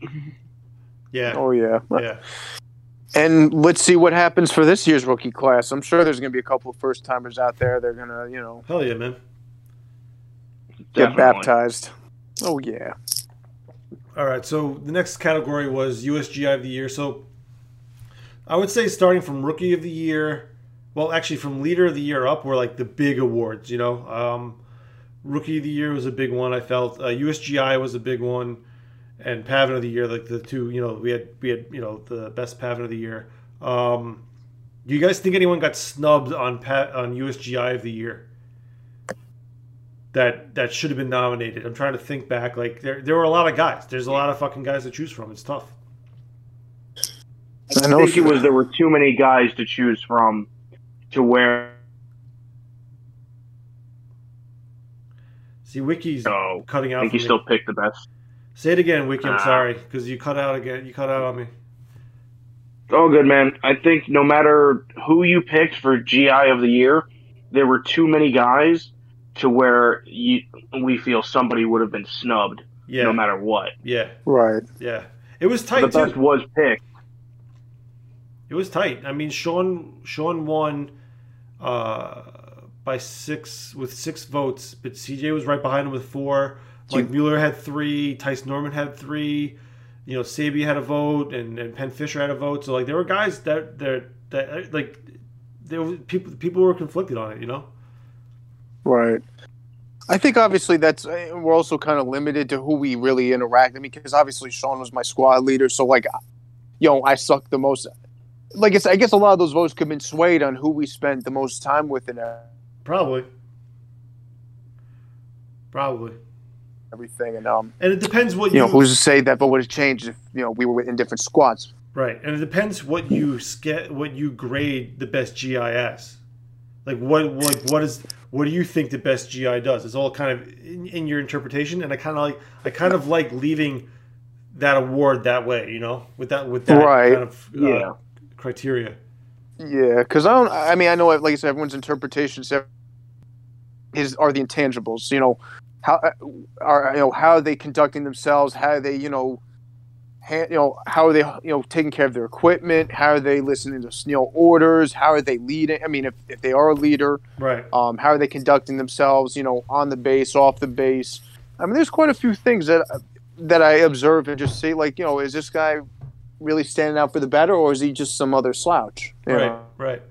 Yeah. Oh yeah. Yeah. And let's see what happens for this year's rookie class. I'm sure there's going to be a couple of first timers out there. They're going to, you know, Hell yeah, man. get Definitely. baptized. Oh yeah. All right, so the next category was USGI of the year. So I would say starting from rookie of the year, well, actually from leader of the year up were like the big awards. You know, um, rookie of the year was a big one. I felt uh, USGI was a big one, and PAVN of the year, like the two. You know, we had we had you know the best PAVN of the year. Um, do you guys think anyone got snubbed on pa- on USGI of the year? That that should have been nominated. I'm trying to think back. Like there there were a lot of guys. There's a lot of fucking guys to choose from. It's tough. I I think it was there were too many guys to choose from to where See, Wiki's no. cutting out. I out. think for he me. still picked the best. Say it again, Wiki. I'm Ah. sorry because you cut out again. You cut out on me. Oh, good man. I think no matter who you picked for GI of the year, there were too many guys to where you, we feel somebody would have been snubbed, Yeah, no matter what. yeah, Right. yeah. It was the tight best was picked. It was tight. I mean, Sean Sean won uh, by six with six votes, but CJ was right behind him with four. Mike Mueller had three. Tyson Norman had three. You know, Sabi had a vote, and, and Penn Fisher had a vote. So like, there were guys that that that like there were people people were conflicted on it. You know. Right. I think obviously that's uh, we're also kind of limited to who we really interact. I mean, because obviously Sean was my squad leader, so like, you know, I sucked the most. Like it's, I guess a lot of those votes could have been swayed on who we spent the most time with and Probably. Probably. everything. And um, And it depends what you you, know, who's to say that? But would have changed if you know we were in different squads? right, and it depends what you get, what you grade the best GIS. Like what like what is what do you think the best GI does? It's all kind of in, in your interpretation, and I kind of like I kind of like leaving that award that way, you know, with that with that Right. kind of uh, Yeah. Criteria. Yeah, because I don't. I mean, I know, like I said, everyone's interpretations is are the intangibles. You know, how uh, are you know how are they conducting themselves? How are they, you know, you know, how are they, you know, taking care of their equipment? How are they listening to you know orders? How are they leading? I mean, if, if they are a leader, Right. um, how are they conducting themselves? You know, on the base, off the base. I mean, there's quite a few things that that I observe and just say, like, you know, is this guy really standing out for the better, or is he just some other slouch? Right. know? Right.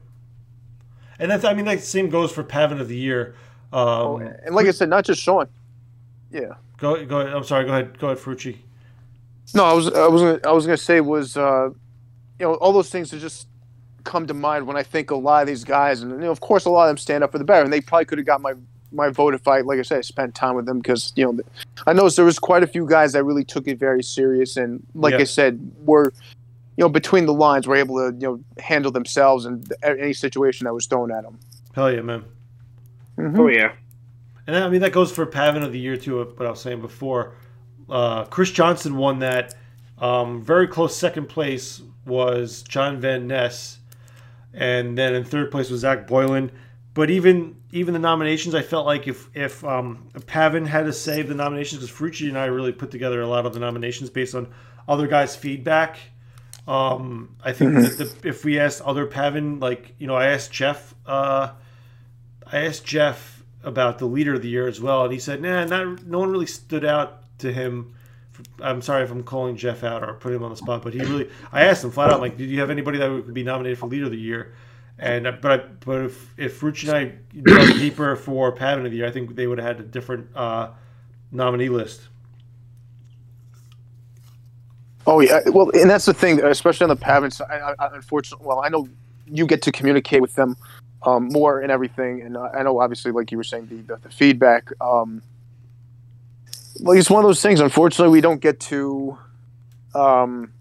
And that's I mean that same goes for PAVN of the year. Um, And like I said, not just Sean. Yeah. go go ahead. I'm sorry. Go ahead. Go ahead, Frucci. No, I was I was gonna, I was gonna say was uh, you know all those things that just come to mind when I think a lot of these guys, and you know, of course a lot of them stand up for the better, and they probably could have got my my vote if I like I said I spent time with them because you know I noticed there was quite a few guys that really took it very serious, and like Yeah. I said, were you know between the lines were able to you know handle themselves in any situation that was thrown at them. Hell yeah, man. Oh yeah. And I mean that goes for PAVN of the year too. What I was saying before, uh, Chris Johnson won that. Um, very close second place was John Van Ness, and then in third place was Zach Boylan. But even even the nominations, I felt like if if, um, if PAVN had to save the nominations, because Frucci and I really put together a lot of the nominations based on other guys' feedback. Um, I think that the, if we asked other PAVN, like you know, I asked Jeff. Uh, I asked Jeff about the leader of the year as well, and he said, "Nah, not, no one really stood out to him." I'm sorry if I'm calling Jeff out or putting him on the spot, but he really. I asked him flat out, like, "Did you have anybody that would be nominated for leader of the year?" And uh, but I, but if if Frucci and I dug deeper for PAVN of the year, I think they would have had a different uh, nominee list. Oh yeah, well, and that's the thing, especially on the PAVN side. Unfortunately, well, I know you get to communicate with them um, more and everything, and I know obviously, like you were saying, the the, the feedback. Um, like it's one of those things. Unfortunately, we don't get to um,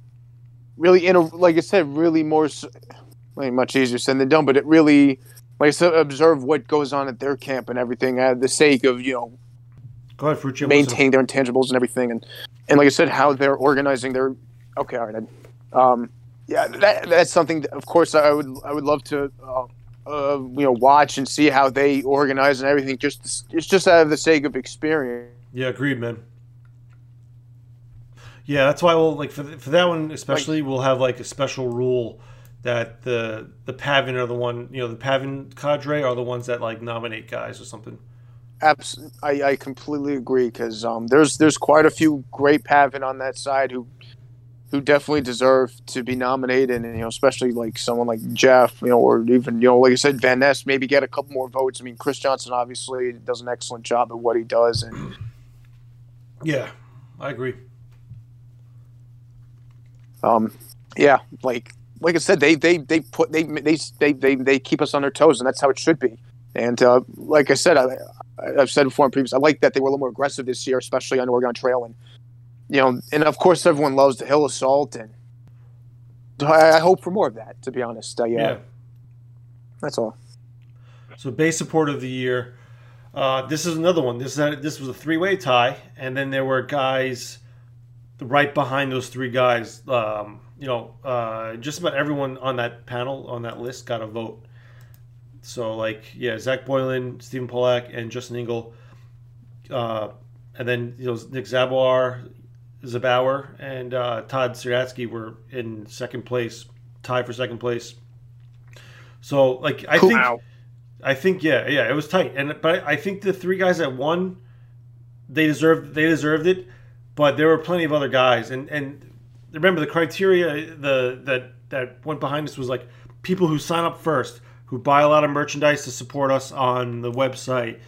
really, in like I said, really more. s- Mean, much easier said than done, but it really, like I said, observe what goes on at their camp and everything, at the sake of you know Go ahead, Frucci. Maintain their intangibles and everything, and and like I said, how they're organizing their. Okay, all right. Um, yeah, that, that's something. That, of course, I would I would love to, uh, uh, you know, watch and see how they organize and everything. Just it's just out of the sake of experience. Yeah, agreed, man. Yeah, that's why we'll like for, for that one especially we'll have like a special rule that the the PAVN are the one, you know, the PAVN cadre are the ones that like nominate guys or something. Abs- I, I completely agree because um, there's there's quite a few great PAVN on that side who who definitely deserve to be nominated, and you know, especially like someone like Jeff, you know, or even you know, like I said, Van Ness maybe get a couple more votes. I mean, Chris Johnson obviously does an excellent job at what he does, and Yeah, I agree. um, yeah, like like I said, they they they put they they they they, they keep us on their toes, and that's how it should be. And uh, like I said, I, I've said before in previous, I like that they were a little more aggressive this year, especially on Oregon Trail, and you know, and of course, everyone loves the hill assault, and I, I hope for more of that. To be honest, uh, yeah, Yeah. that's all. So base support of the year. Uh, this is another one. This is this was a three way tie, and then there were guys right behind those three guys. Um, you know, uh, just about everyone on that panel on that list got a vote. So like, yeah, Zach Boylan, Stephen Polak, and Justin Engel, uh, and then you know Nick Zabar, Zabauer, and uh, Todd Siratsky were in second place, tied for second place. So like, I Cool. think. Wow. I think yeah, yeah, it was tight, and but I think the three guys that won, they deserved they deserved it, but there were plenty of other guys, and and remember the criteria the that that went behind this was like people who sign up first, who buy a lot of merchandise to support us on the website,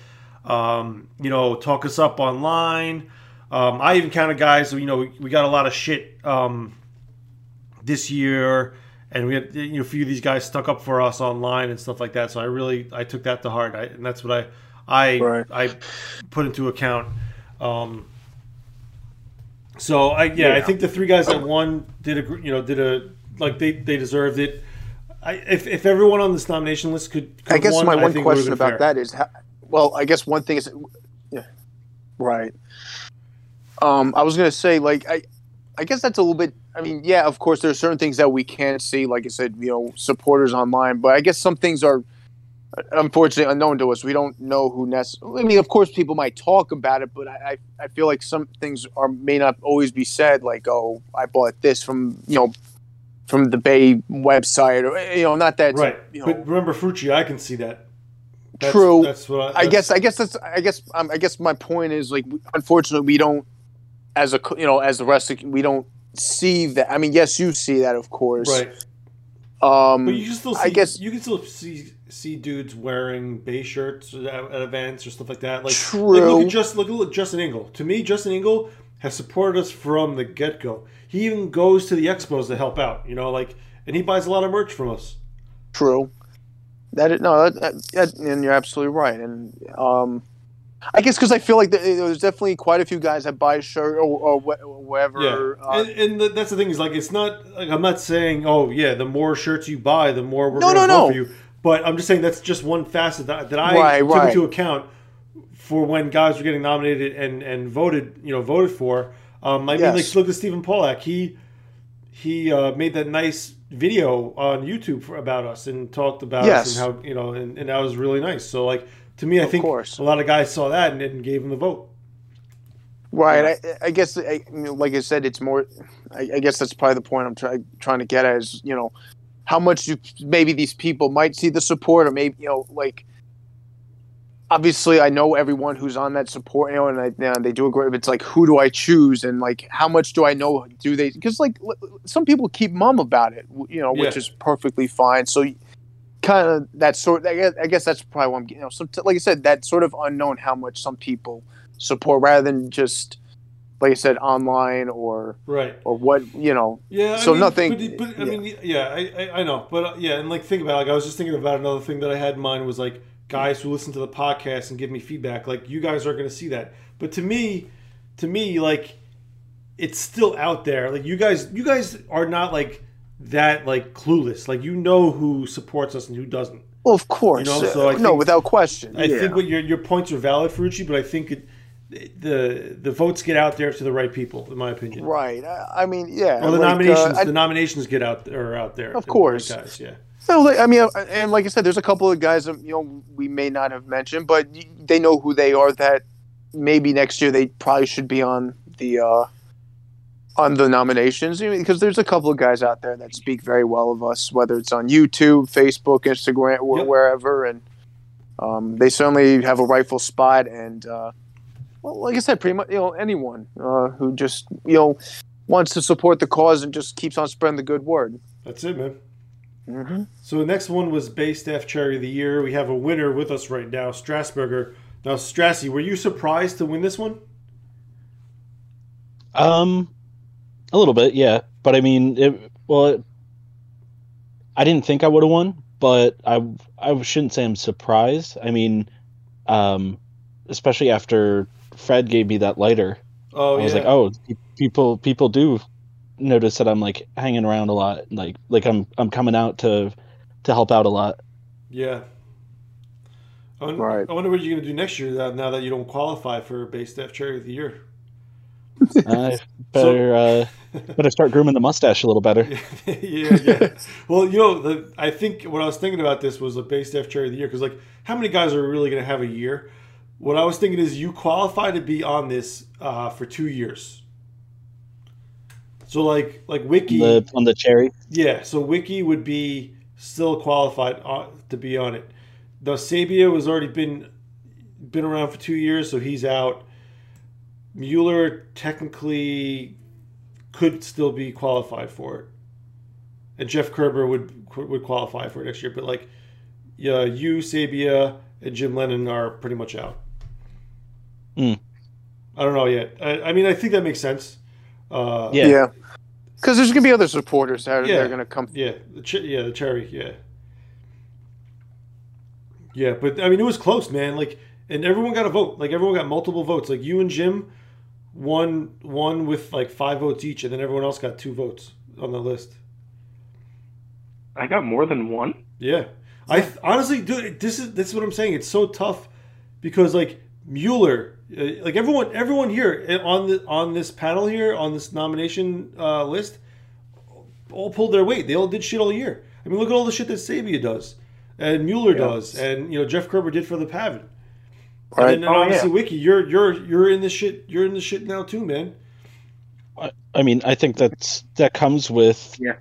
um, you know, talk us up online. Um, I even counted guys, you know, we, we got a lot of shit um, this year and we had you know a few of these guys stuck up for us online and stuff like that. So I really I took that to heart, I, and that's what I I Right. I put into account. Um, so I yeah, I think the three guys that won did a gr- you know did a like they they deserved it. I, if, if everyone on this nomination list could, could I guess won, my one think it would've question about fair. that is, how, well, I guess one thing is, yeah, right. Um, I was gonna say, like, I, I guess that's a little bit. I mean, yeah, of course, there are certain things that we can't see, like I said, you know, supporters online, but I guess some things are unfortunately unknown to us. We don't know who necessarily. I mean, of course, people might talk about it, but I, I, feel like some things are may not always be said, like, oh, I bought this from you know, from the BAE website, or you know, not that right. You know, but remember Frucci, I can see that. That's, True. That's what I, I guess I guess that's I guess um, I guess my point is like unfortunately we don't as a you know as the rest of we don't see that I mean yes you see that of course right. um But you can still see, I guess you can still see see dudes wearing BAE shirts at, at events or stuff like that. Like, True. like look at just look at Justin Engel. To me, Justin Engel has supported us from the get go. He even goes to the expos to help out. You know, like, and he buys a lot of merch from us. true that is, no that, that, and you're absolutely right and um I guess because I feel like there's definitely quite a few guys that buy a shirt or, or, whatever Yeah, uh, and, and the, that's the thing is like it's not like I'm not saying oh yeah the more shirts you buy the more we're No, going to no, no. for you. But I'm just saying that's just one facet that, that I Right, took right. into account for when guys were getting nominated and, and voted you know voted for. Um, I mean Yes. like look at Stephen Polak he he uh, made that nice video on YouTube for, about us and talked about Yes. us and how you know and, and that was really nice. So like to me I Of think course. a lot of guys saw that and, and gave him the vote. Right. I, I guess, I, like I said, it's more. I, I guess that's probably the point I'm trying trying to get at is you know how much you maybe these people might see the support or maybe you know like. Obviously, I know everyone who's on that support, you know, and, I, they do a great. It's like, who do I choose, and like, how much do I know? Do they? Because like, l- some people keep mum about it, you know, which Yeah. is perfectly fine. So, kind of that sort. I guess, I guess that's probably what I'm. You know, some, like I said, that sort of unknown how much some people support rather than just like I said online or Right. or what you know. Yeah. So I mean, nothing- But, but I yeah. mean, yeah, I, I, I know, but uh, yeah, and like think about it, like I was just thinking about another thing that I had in mind was like guys who listen to the podcast and give me feedback. Like you guys are going to see that, but to me, to me, like it's still out there. Like you guys, you guys are not like that like clueless. Like you know who supports us and who doesn't. Well, of course, You know, so I no, without question. I yeah. think what your your points are valid, Ferrucci, but I think it, the the votes get out there to the right people, in my opinion. right. I, I mean, yeah. Or the like, uh, nominations, I- the nominations get out are out there. Of the course. right guys, yeah. No, like, I mean, uh, and like I said, there's a couple of guys that you know we may not have mentioned, but they know who they are. That maybe next year they probably should be on the uh, on the nominations because there's a couple of guys out there that speak very well of us, whether it's on YouTube, Facebook, Instagram, or Yep. wherever, and um, they certainly have a rightful spot. And uh, well, like I said, pretty much you know anyone uh, who just you know wants to support the cause and just keeps on spreading the good word. That's it, man. Mm-hmm. So the next one was BAE Staff Cherry of the Year. We have a winner with us right now, Strasburger. Now, Strassy, were you surprised to win this one? Um, a little bit, yeah. But I mean, it, well, it, I didn't think I would have won, but I I shouldn't say I'm surprised. I mean, um, especially after Fred gave me that lighter, Oh, yeah. I was yeah. like, oh, people people do notice that I'm like hanging around a lot, like like I'm I'm coming out to to help out a lot. Yeah. I wonder, Right. I wonder what you're going to do next year now, now that you don't qualify for base Staff Cherry of the Year. I better uh, better start grooming the mustache a little better. yeah, yeah. Well, you know, the, I think what I was thinking about this was a base staff cherry of the year because, like, how many guys are really going to have a year? What I was thinking is you qualify to be on this uh, for two years. So, like, like Wiki, The on the cherry. yeah. So Wiki would be still qualified on, to be on it. The Sabia has already been been around for two years, so he's out. Mueller technically could still be qualified for it, and Jeff Kerber would would qualify for it next year. But like, yeah, you Sabia and Jim Lennon are pretty much out. Hmm. I don't know yet. I, I mean, I think that makes sense. Uh, Yeah. Yeah, because there's gonna be other supporters that are Yeah. they're gonna come. Yeah, the ch- yeah, the cherry, yeah, yeah. But I mean, it was close, man. Like, and everyone got a vote. Like, everyone got multiple votes. Like, you and Jim won one with like five votes each, and then everyone else got two votes on the list. I got more than one. Yeah, I th- honestly, dude, this is this is what I'm saying. It's so tough because like Mueller, uh, like everyone, everyone here uh, on the on this panel here on this nomination uh, list, all pulled their weight. They all did shit all year. I mean, look at all the shit that Sabia does, and Mueller does, and you know Jeff Kerber did for the PAVN. Right. And then Oh, obviously yeah. Wiki, you're you're you're in this shit. You're in this shit now too, man. I- I mean, I think that's that comes with Yeah.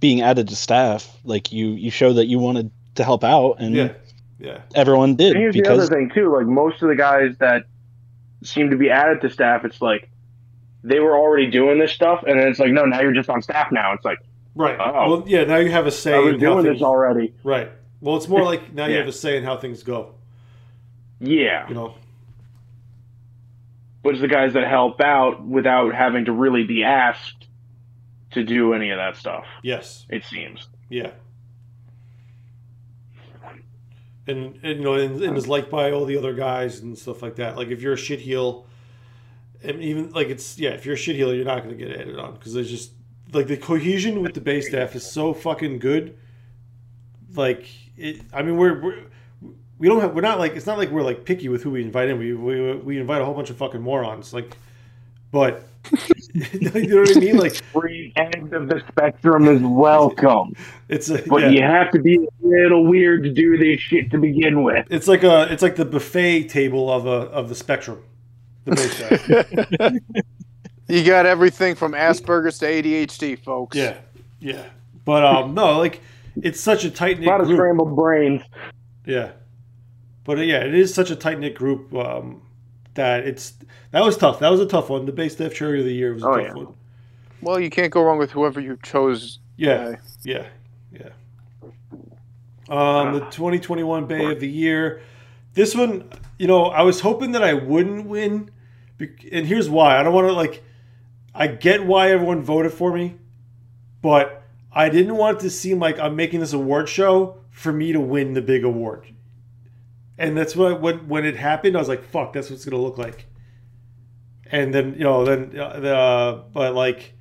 being added to staff. Like you, you show that you wanted to help out, and Yeah, yeah, everyone did And here's because the other thing too. Like most of the guys that seem to be added to staff, it's like they were already doing this stuff, and then it's like, no, now you're just on staff now. It's like right. Oh. Well, yeah. Now you have a say I was in how doing things. this already. Right. Well, it's more like now you have a say in how things go. Yeah, You know. but it's the guys that help out without having to really be asked to do any of that stuff. Yes. It seems. Yeah. And, and you know, and, and is liked by all the other guys and stuff like that. Like if you're a shit heel, and even like it's yeah, if you're a shit heel, you're not going to get added on because there's just like the cohesion with the base staff is so fucking good. Like it, I mean, we're, we're we don't have we're not like it's not like we're like picky with who we invite in. We we, we invite a whole bunch of fucking morons. Like, but you know what I mean? Like Free end of the spectrum is welcome, it's a but yeah. you have to be a little weird to do this shit to begin with. It's like a it's like the buffet table of a of the spectrum. The base. You got everything from Asperger's to ADHD, folks. yeah, yeah. But um, no, like it's such a tight knit. A knit lot of group. scrambled brains. Yeah, but uh, yeah, it is such a tight knit group um, that it's that was tough. That was a tough one. The base staff cherry of the year was a Oh, tough yeah. one. Well, you can't go wrong with whoever you chose. Yeah, Uh, yeah, yeah. Um, the 2021 BAE of the Year. This one, you know, I was hoping that I wouldn't win, and here's why. I don't want to like. I get why everyone voted for me, but I didn't want it to seem like I'm making this award show for me to win the big award. And that's what when when it happened, I was like, "Fuck, that's what it's gonna look like." And then you know, then uh, the uh, but like,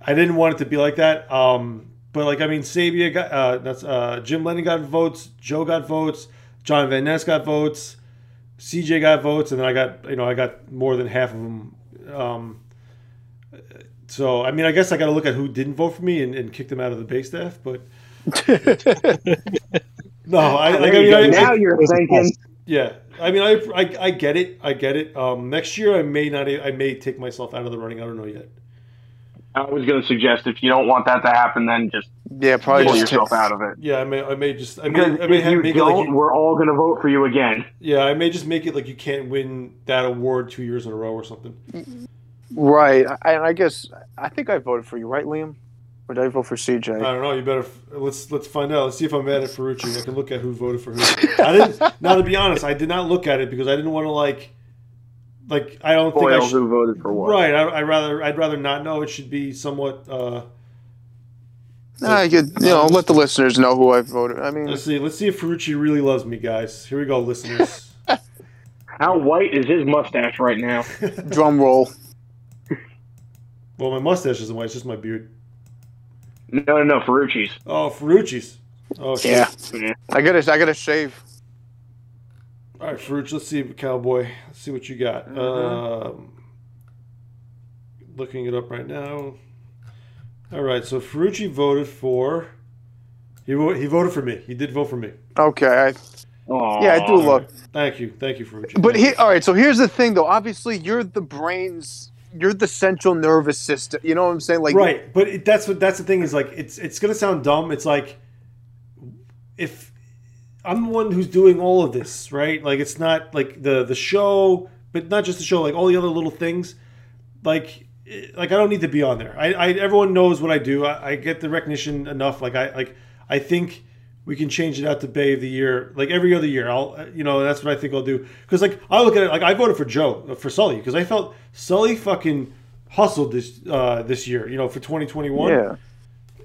I didn't want it to be like that. Um, but like, I mean, Sabia got uh, that's uh, Jim Lennon got votes, Joe got votes, John Van Ness got votes, CJ got votes, and then I got you know I got more than half of them. Um, so I mean, I guess I got to look at who didn't vote for me and, and kick them out of the base staff. But no, I like. I mean. I, now you're thinking. yeah, I mean, I, I I get it. I get it. Um, next year, I may not. I may take myself out of the running. I don't know yet. I was going to suggest if you don't want that to happen, then just Yeah, probably pull just yourself ta- out of it. Yeah, I may I may just I may, Because I may if have, you make it don't, like you, we're all going to vote for you again. yeah I may just make it like you can't win that award two years in a row or something. Right. I, I guess I think I voted for you, right, Liam? Or did I vote for CJ? I don't know. You better let's let's find out. Let's see if I'm mad at Ferrucci. I can look at who voted for who. I didn't. Now to be honest, I did not look at it because I didn't want to like, like I don't think I Spoil should. who voted for what. Right. I, I rather I'd rather not know. It should be somewhat. uh Nah, I could, you know, let the listeners know who I voted. I mean, Let's see. Let's see if Ferrucci really loves me, guys. Here we go, listeners. How white is his mustache right now? drum roll. well, my mustache isn't white. It's just my beard. No, no, no, Ferrucci's. Oh, Ferrucci's. Oh, shit. Yeah. Yeah. I gotta, I gotta shave. All right, Ferrucci. Let's see, cowboy. Let's see what you got. Mm-hmm. Um, looking it up right now. All right, so Ferrucci voted for. He voted. He voted for me. He did vote for me. Okay. I, Aw. yeah, I do love. Thank you. Thank you, Ferrucci. But he, all right. So here's the thing, though. Obviously, you're the brains. You're the central nervous system. You know what I'm saying? Like, right but it, that's what that's the thing is like it's it's gonna sound dumb. It's like if i'm the one who's doing all of this right? Like it's not like the the show but not just the show like all the other little things. Like eh, like i don't need to be on there. I, I everyone knows what i do. I, I get the recognition enough. Like i like i think we can change it out to BAE of the Year, like every other year. I'll, you know, that's what I think I'll do. Because like I look at it, like I voted for Joe uh, for Sully because I felt Sully fucking hustled this uh, this year. You know, for 2021, yeah.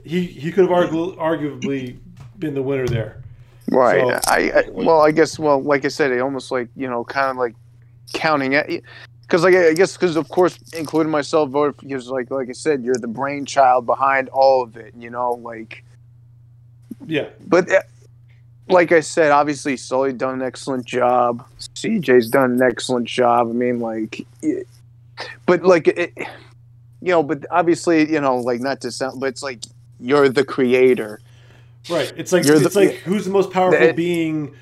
he he could have argu- arguably been the winner there. Right. So- I, I well, I guess well, like I said, it almost like you know, kind of like counting it, because like I guess because of course, including myself, voted because like like I said, you're the brainchild behind all of it. You know, like, Yeah, but uh, like I said, obviously, Sully done an excellent job. CJ's done an excellent job. I mean, like, it- but like it, you know, but obviously, you know, like not to sound, but it's like you're the creator. right. It's like You're the- like who's the most powerful That- being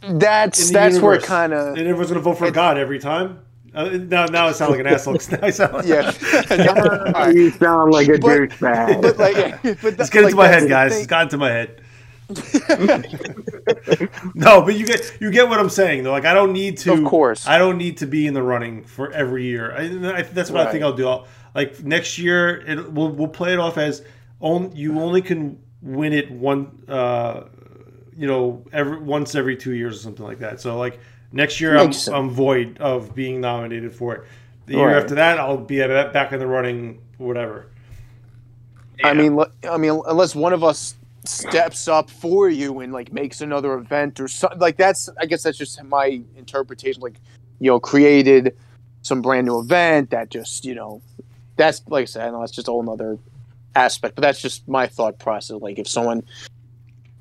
That's in the that's where it kind of and everyone's gonna vote for God every time. Uh, now, now I sound like an asshole. 'cause now I sound like, yeah. All right. You sound like a But- douchebag. but like, but It's getting like, to my head, guys. thing. It's gotten to my head. no, but you get you get what I'm saying though. Like I don't need to. Of course. I don't need to be in the running for every year. I, I, that's what I think I'll do. I'll, like next year, it, we'll we'll play it off as on, you only can win it one. Uh, you know, every once every two years or something like that. So like next year, I'm, sense. I'm void of being nominated for it. The year Right. after that, I'll be back in the running. Whatever. I mean, I mean, unless one of us steps up for you and like makes another event or something like that's. I guess that's just my interpretation. Like, you know, created some brand new event that just you know, that's like I said, I know that's just a whole nother aspect, but that's just my thought process. Like, if someone,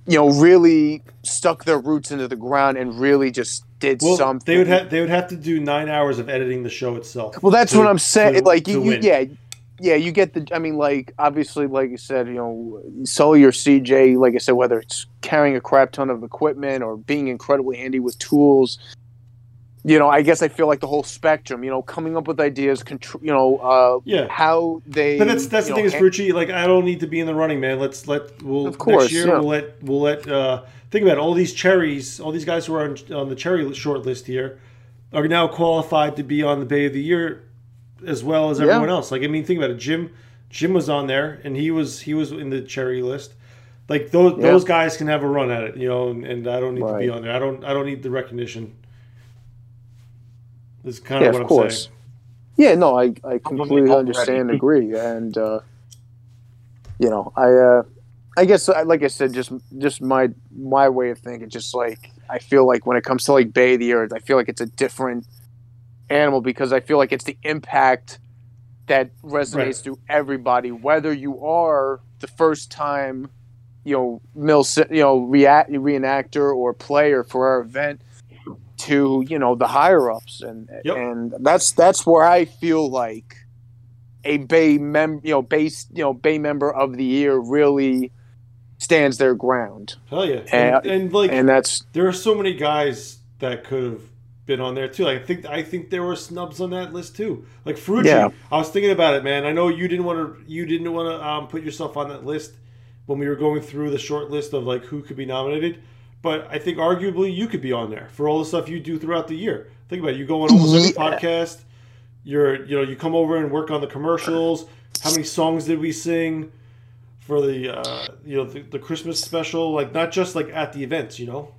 you know, really stuck their roots into the ground and really just did Well, something, they would have they would have to do nine hours of editing the show itself. Well, that's to- what I'm saying. to- like you, you yeah, yeah, you get the. I mean, like obviously, like you said, you know, Sully or CJ, like I said, whether it's carrying a crap ton of equipment or being incredibly handy with tools. You know, I guess I feel like the whole spectrum. You know, coming up with ideas, contr- you know, uh, Yeah. how they. But that's that's the thing is Frucci. Like I don't need to be in the running, man. Let's let we'll Of course, next year yeah. we'll let we'll let uh, think about it. all these cherries, all these guys who are on, on the cherry short list here are now qualified to be on the BAE of the Year as well as Yeah. everyone else. Like I mean, think about it. Jim Jim was on there and he was he was in the cherry list. Like those Yeah. those guys can have a run at it, you know, and, and I don't need to be on there. I don't I don't need the recognition. This is kind Yeah, of what of I'm course. saying. Yeah, no, I, I completely understand and agree. And, uh, you know, I, uh, I guess, like I said, just, just my, my way of thinking, just like, I feel like when it comes to like BAE of the Earth, I feel like it's a different animal because I feel like it's the impact that resonates Right. through everybody, whether you are the first time, you know, Mill, you know, react, reenactor or player for our event to you know the higher ups and Yep. and that's that's where I feel like a BAE mem you know base you know BAE member of the year really stands their ground Hell yeah. And, And- and like and that's there are so many guys that could have been on there too. Like, I think I think there were snubs on that list too. Like Frucci. Yeah. I was thinking about it, man. I know you didn't want to you didn't want to um, put yourself on that list when we were going through the short list of like who could be nominated. But I think arguably you could be on there for all the stuff you do throughout the year. Think about it. You go on almost every Yeah. podcast. You're you know you come over and work on the commercials. How many songs did we sing for the uh, you know the, the Christmas special? Like not just like at the events, you know.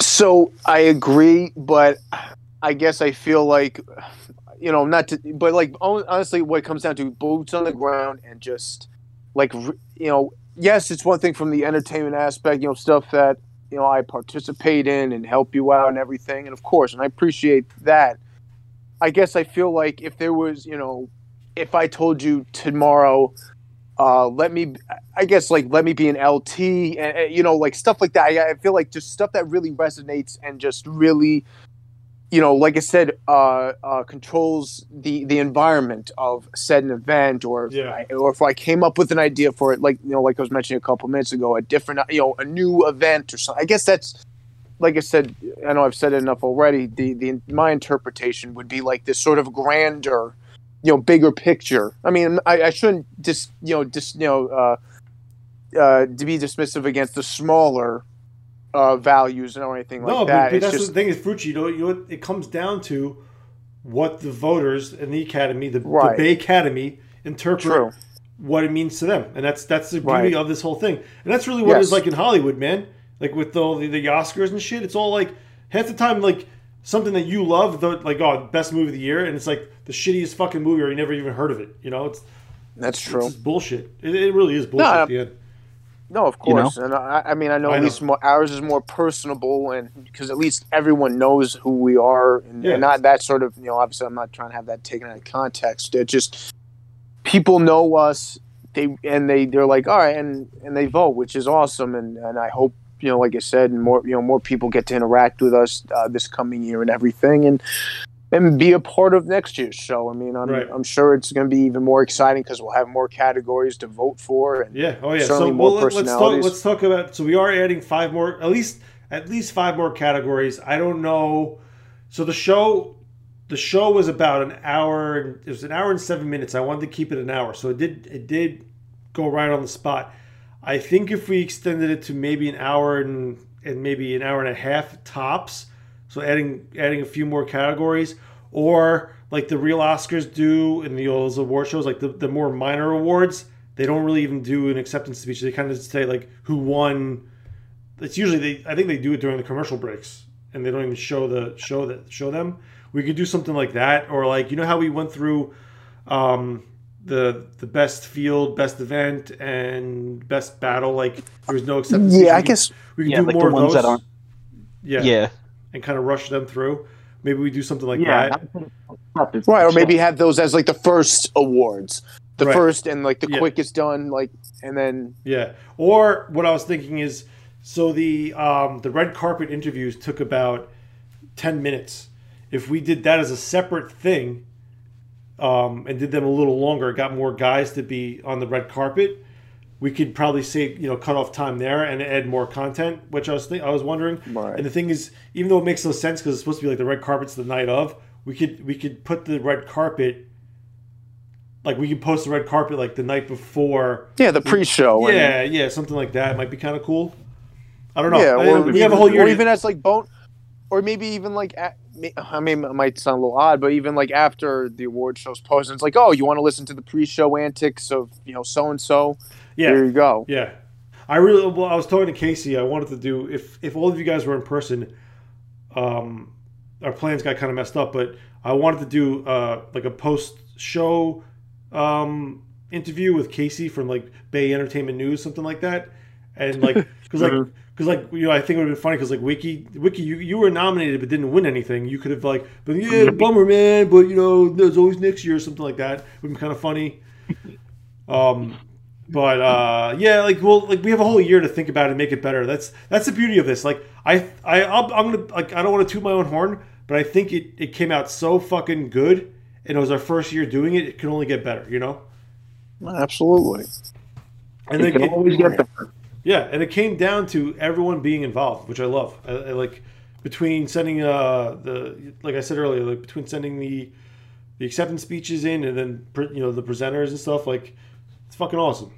So I agree, but I guess I feel like, you know, not to, but like honestly, what comes down to boots on the ground and just like, you know, yes, it's one thing from the entertainment aspect, you know, stuff that, you know, I participate in and help you out and everything. And of course, and I appreciate that. I guess I feel like if there was, you know, if I told you tomorrow, uh, let me, I guess, like let me be an LT, and, you know, like stuff like that. I, I feel like just stuff that really resonates and just really, you know, like I said, uh, uh, controls the the environment of said an event, or if I, or if I came up with an idea for it, like you know, like I was mentioning a couple minutes ago, a different, you know, a new event or something. I guess that's like I said, I know I've said it enough already. The the my interpretation would be like this sort of grander, you know, bigger picture. I mean, I, I shouldn't just you know just you know uh, uh, to be dismissive against the smaller uh, values or anything like no, that. but, but It's that's just the thing is Frucci. You know, you know, it comes down to what the voters in the academy, the, Right. the BAE Academy, interpret True. what it means to them, and that's that's the beauty Right. of this whole thing, and that's really what Yes. it's like in Hollywood, man. Like with all the, the Oscars and shit, it's all like half the time like something that you love, the like oh best movie of the year, and it's like the shittiest fucking movie, or you never even heard of it. You know, it's that's true. just bullshit. It, it really is bullshit. No, at the end. No, of You know? course, and I, I mean, I know I at know. least more, ours is more personable, and because at least everyone knows who we are, and, Yeah. and not that sort of, you know. Obviously, I'm not trying to have that taken out of context. It just people know us, they and they they're like, all right, and and they vote, which is awesome, and and I hope you know, like I said, and more you know, more people get to interact with us uh, this coming year and everything, and and be a part of next year's show. I mean, I'm Right. I'm sure it's going to be even more exciting because we'll have more categories to vote for, and Yeah. Oh yeah. So more well, let- let's talk. Let's talk about. So we are adding five more, at least at least five more categories. I don't know. So the show, the show was about an hour. It was an hour and seven minutes. I wanted to keep it an hour, so it did. It did go right on the spot. I think if we extended it to maybe an hour and and maybe an hour and a half tops, so adding adding a few more categories, or like the real Oscars do in the those award shows, like the, the more minor awards, they don't really even do an acceptance speech. They kind of just say like who won. It's usually they. I think they do it during the commercial breaks, and they don't even show the show that show them. We could do something like that, or like you know how we went through um, the the best field, best event, and best battle. Like there was no acceptance. speech. yeah, I guess we can Yeah, do like more the of ones those. that aren't. Yeah, Yeah. and kind of rush them through. Maybe we do something like Yeah, that. Right, or maybe have those as like the first awards, the Right. first and like the Yeah. quickest done, like, and then Yeah. Or what I was thinking is, so the um, the red carpet interviews took about ten minutes. If we did that as a separate thing, um, and did them a little longer, got more guys to be on the red carpet, we could probably say you know cut off time there and add more content. Which I was think I was wondering. Right. And the thing is, even though it makes no sense because it's supposed to be like the red carpet's the night of, we could we could put the red carpet. Like we could post the red carpet like the night before yeah, the pre-show. and- yeah, yeah, something like that might be kind of cool. I don't know. yeah, or we have a whole year. or even as like bone, or maybe even like at, I mean, it might sound a little odd, but even like after the award show's posted, it's like, oh, you want to listen to the pre-show antics of you know so and so? yeah, There you go. yeah. I really. Well, I was talking to Casey. I wanted to do if if all of you guys were in person. Um, our plans got kind of messed up, but I wanted to do uh like a post show um interview with Casey from like BAE Entertainment News, something like that, and like because like. Because like you know, I think it would have been funny because like Wiki, Wiki, you, you were nominated but didn't win anything. You could have like been yeah, bummer man, but you know, there's always next year or something like that. Would be kind of funny. Um, but uh, yeah, like well, like we have a whole year to think about it and make it better. That's that's the beauty of this. Like I, I, I'm gonna like I don't want to toot my own horn, but I think it it came out so fucking good, and it was our first year doing it. It can only get better, you know. Absolutely. And You then can it- always get better. Yeah, and it came down to everyone being involved, which I love. I, I like between sending uh the like I said earlier, like between sending the the acceptance speeches in and then you know the presenters and stuff, like it's fucking awesome.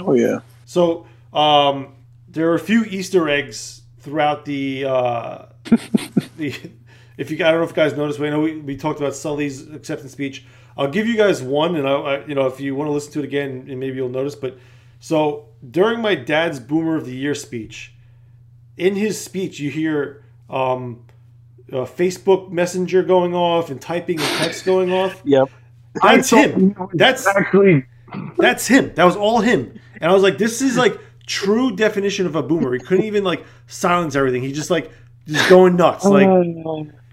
Oh yeah. So um, there are a few Easter eggs throughout the uh, the. If you I don't know if you guys noticed, we know we, we talked about Sully's acceptance speech. I'll give you guys one, and I, I you know if you want to listen to it again, and maybe you'll notice. But so during my dad's Boomer of the Year speech, in his speech, you hear um, uh, Facebook Messenger going off and typing and text going off. Yep. That's him. That's actually that's him. That was all him. And I was like, this is like true definition of a boomer. He couldn't even like silence everything. He just like just going nuts. Like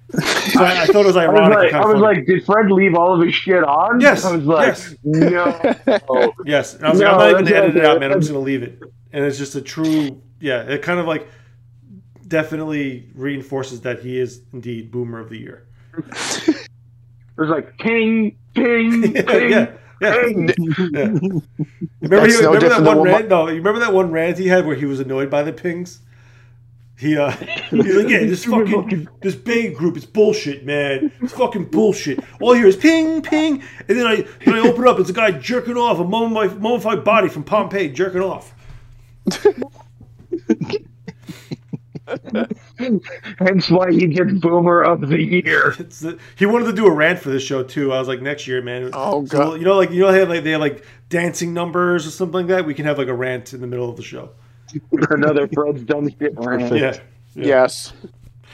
so I, I thought it was I was, like, I was like, did Fred leave all of his shit on? Yes, I was like, yes. no. yes. And I was like, No, I'm not even that's- gonna edit it out, man. I'm just gonna leave it. And it's just a true yeah, it kind of like definitely reinforces that he is indeed boomer of the year. It was like ping, ping, ping. yeah. Yeah. ping. yeah. Remember, he, no remember that different than one what my- rant? No, you remember that one rant he had where he was annoyed by the pings? He uh, he's like, yeah, this fucking this BAE group is bullshit, man. It's fucking bullshit. All I hear is ping, ping, and then I then I open up. It's a guy jerking off a mummified, mummified body from Pompeii jerking off. Hence why he gets Boomer of the Year. It's the, he wanted to do a rant for this show too. I was like, next year, man. Oh, So, God. you know, like you know, they have like they have like dancing numbers or something like that. We can have like a rant in the middle of the show. Another Fred's dumb shit rant. Yeah. Yes.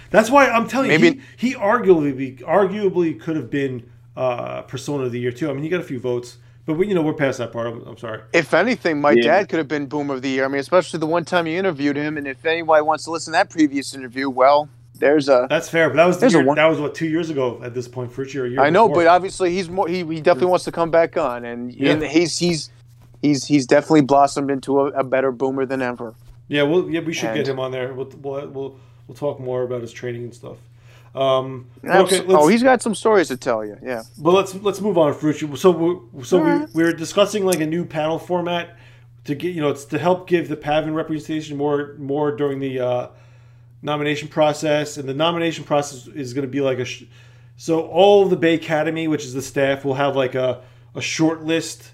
That's why I'm telling you, he, he arguably arguably could have been uh, Persona of the Year too. I mean, he got a few votes, but we, you know, we're past that part. I'm, I'm sorry. If anything, my Yeah. dad could have been Boomer of the Year. I mean, especially the one time you interviewed him. And if anybody wants to listen to that previous interview, well, there's a. That's fair, but that was the year, one- that was what two years ago at this point, Frucci, or a year. I know, before. but obviously he's more. He, he definitely wants to come back on, and, Yeah. and he's he's he's he's definitely blossomed into a, a better Boomer than ever. yeah, well, yeah, we should And- get him on there. We'll, we'll we'll we'll talk more about his training and stuff. Um, okay, oh, he's got some stories to tell you. Yeah. But let's let's move on, Frucci. So we're, so we, Alright. we were discussing like a new panel format to get you know it's to help give the PAVN representation more more during the uh, nomination process, and the nomination process is going to be like a. Sh- so all of the BAE Academy, which is the staff, will have like a a short list.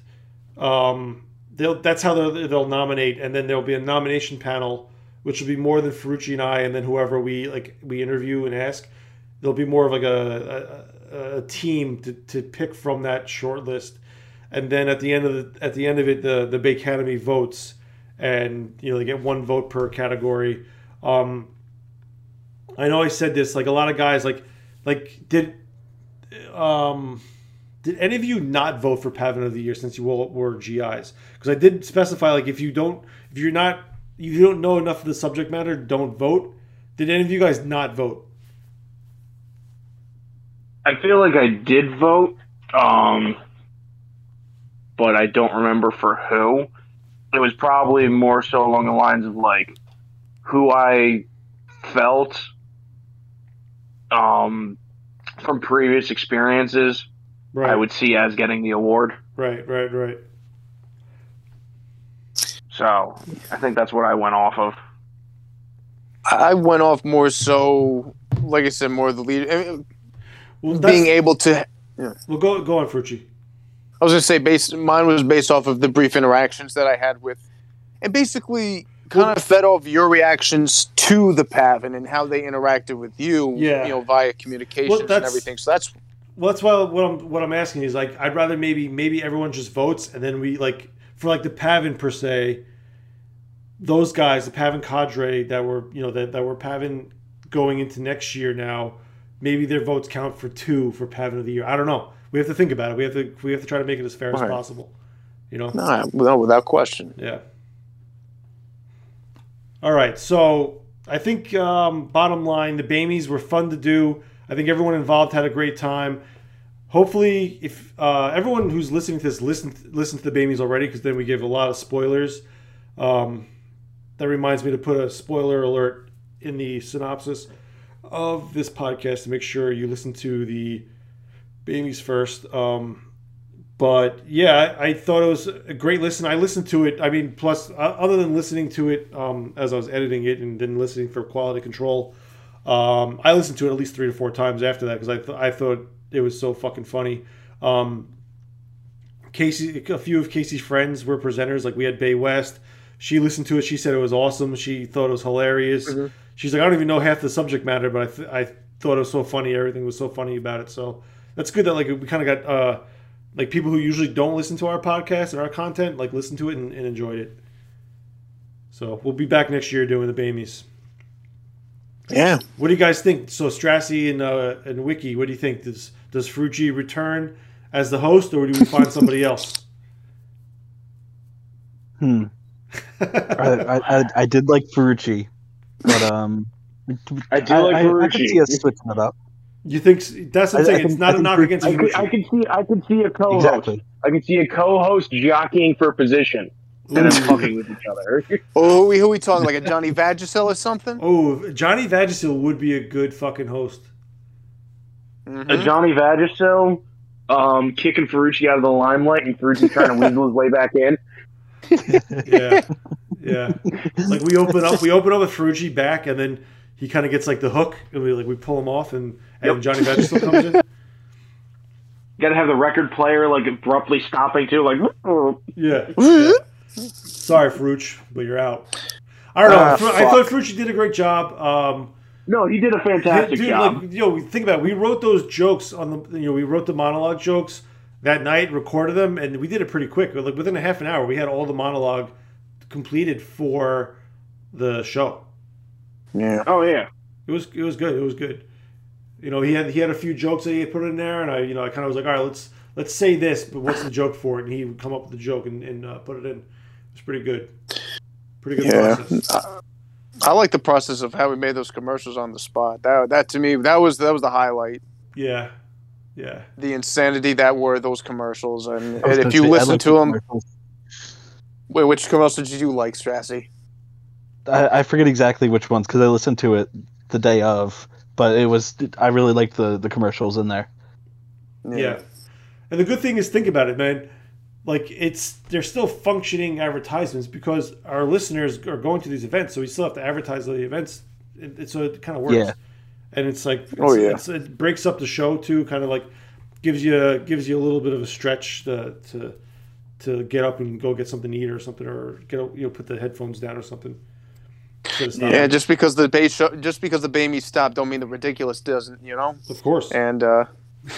Um, they'll that's how they'll, they'll nominate, and then there'll be a nomination panel, which will be more than Ferrucci and I, and then whoever we like we interview and ask. There'll be more of like a, a, a team to, to pick from that short list, and then at the end of the at the end of it, the the BAE Academy votes, and you know they get one vote per category. Um, I know I said this like a lot of guys like like did um did any of you not vote for PAVN of the Year since you all were GIs? Because I did specify like if you don't if you're not if you don't know enough of the subject matter, don't vote. Did any of you guys not vote? I feel like I did vote, um, but I don't remember for who. It was probably more so along the lines of like who I felt um, from previous experiences Right, I would see as getting the award. right, right, right. So I think that's what I went off of. I went off more so, like I said, more of the lead. I mean, Well, being able to. Yeah. well, go go on, Frucci. I was gonna say, based mine was based off of the brief interactions that I had with, and basically kind of fed off your reactions to the PAVN and how they interacted with you. Yeah. you know, via communications and everything. So that's Well, that's why what I'm what I'm asking is like I'd rather maybe maybe everyone just votes and then we like for like the PAVN per se, those guys, the PAVN cadre that were you know that that were PAVN going into next year now, maybe their votes count for two for PAVN of the year. I don't know. We have to think about it. We have to we have to try to make it as fair as possible. You know. no, no, without question. Yeah. All right. So I think um, bottom line, the BAEmmys were fun to do. I think everyone involved had a great time. Hopefully, if uh, everyone who's listening to this listen listen to the BAEmmys already, because then we give a lot of spoilers. Um, that reminds me to put a spoiler alert in the synopsis of this podcast to make sure you listen to the BAEmmys first. Um, but yeah, I, thought it was a great listen. I listened to it. I mean, plus uh, other than listening to it um, as I was editing it and then listening for quality control, Um, I listened to it at least three to four times after that because I th- I thought it was so fucking funny. Um, Casey, a few of Casey's friends were presenters. Like we had Bay West. She listened to it. She said it was awesome. She thought it was hilarious. She's like, I don't even know half the subject matter, but I, th- I thought it was so funny. Everything was so funny about it. So that's good that like we kind of got uh, like people who usually don't listen to our podcast and our content like listen to it and, and enjoyed it. So we'll be back next year doing the BAEmmys. Yeah. What do you guys think? So Strassi and uh, and Wiki, what do you think? Does does Frucci return as the host, or do we find somebody else? Hmm. I, I, I, I did like Ferrucci, but um, I do like I, I Ferrucci. could see us switching it up. You think that's what I'm I- I saying? It's can- not I a can knock against I could, I Frucci. could see I could see a co-host. Exactly. I could see a co-host jockeying for position and then fucking with each other. Oh, who we who we talking like a Johnny Vagisil or something? Oh, Johnny Vagisil would be a good fucking host. Mhm. a Johnny Vagisil um, kicking Ferrucci out of the limelight and Ferrucci trying to weasel his way back in. Yeah, yeah. Like we open up, we open up with Ferrucci back, and then he kind of gets like the hook, and we like we pull him off, and and Yep. Johnny Vagisil comes in. Got to have the record player like abruptly stopping too, like. Yeah. yeah. Sorry, Fruch, but you're out. I don't know. Ah, Fru- I thought Ferrucci did a great job. Um, No, he did a fantastic Dude, job. like, you know, think about it. We wrote those jokes on the, you know, we wrote the monologue jokes that night, recorded them, and we did it pretty quick. Like within a half an hour, we had all the monologue completed for the show. Yeah. oh yeah. It was it was good. It was good. You know, he had he had a few jokes that he had put in there, and I you know I kind of was like, all right, let's let's say this, but what's the joke for it? And he would come up with the joke and, and uh, put it in. It was pretty good. Pretty good Yeah. process. I, I like the process of how we made those commercials on the spot. That that to me that was that was the highlight. Yeah, yeah. The insanity that were those commercials, and, and if you say, listen to them, wait, which commercial did you like, Strassy? I, I forget exactly which ones because I listened to it the day of, but it was I really liked the the commercials in there. Yeah. And the good thing is, think about it, man. Like it's they're still functioning advertisements because our listeners are going to these events, so we still have to advertise the events. It, it- so it kind of works. Yeah. And it's like, it's, Oh, yeah. it's, it breaks up the show too. Kind of like gives you gives you a little bit of a stretch to to to get up and go get something to eat or something, or get you know put the headphones down or something. So it's not- Yeah, just because the BAE show, just because the Bay me stopped, don't mean the ridiculous doesn't, you know. of course. And uh,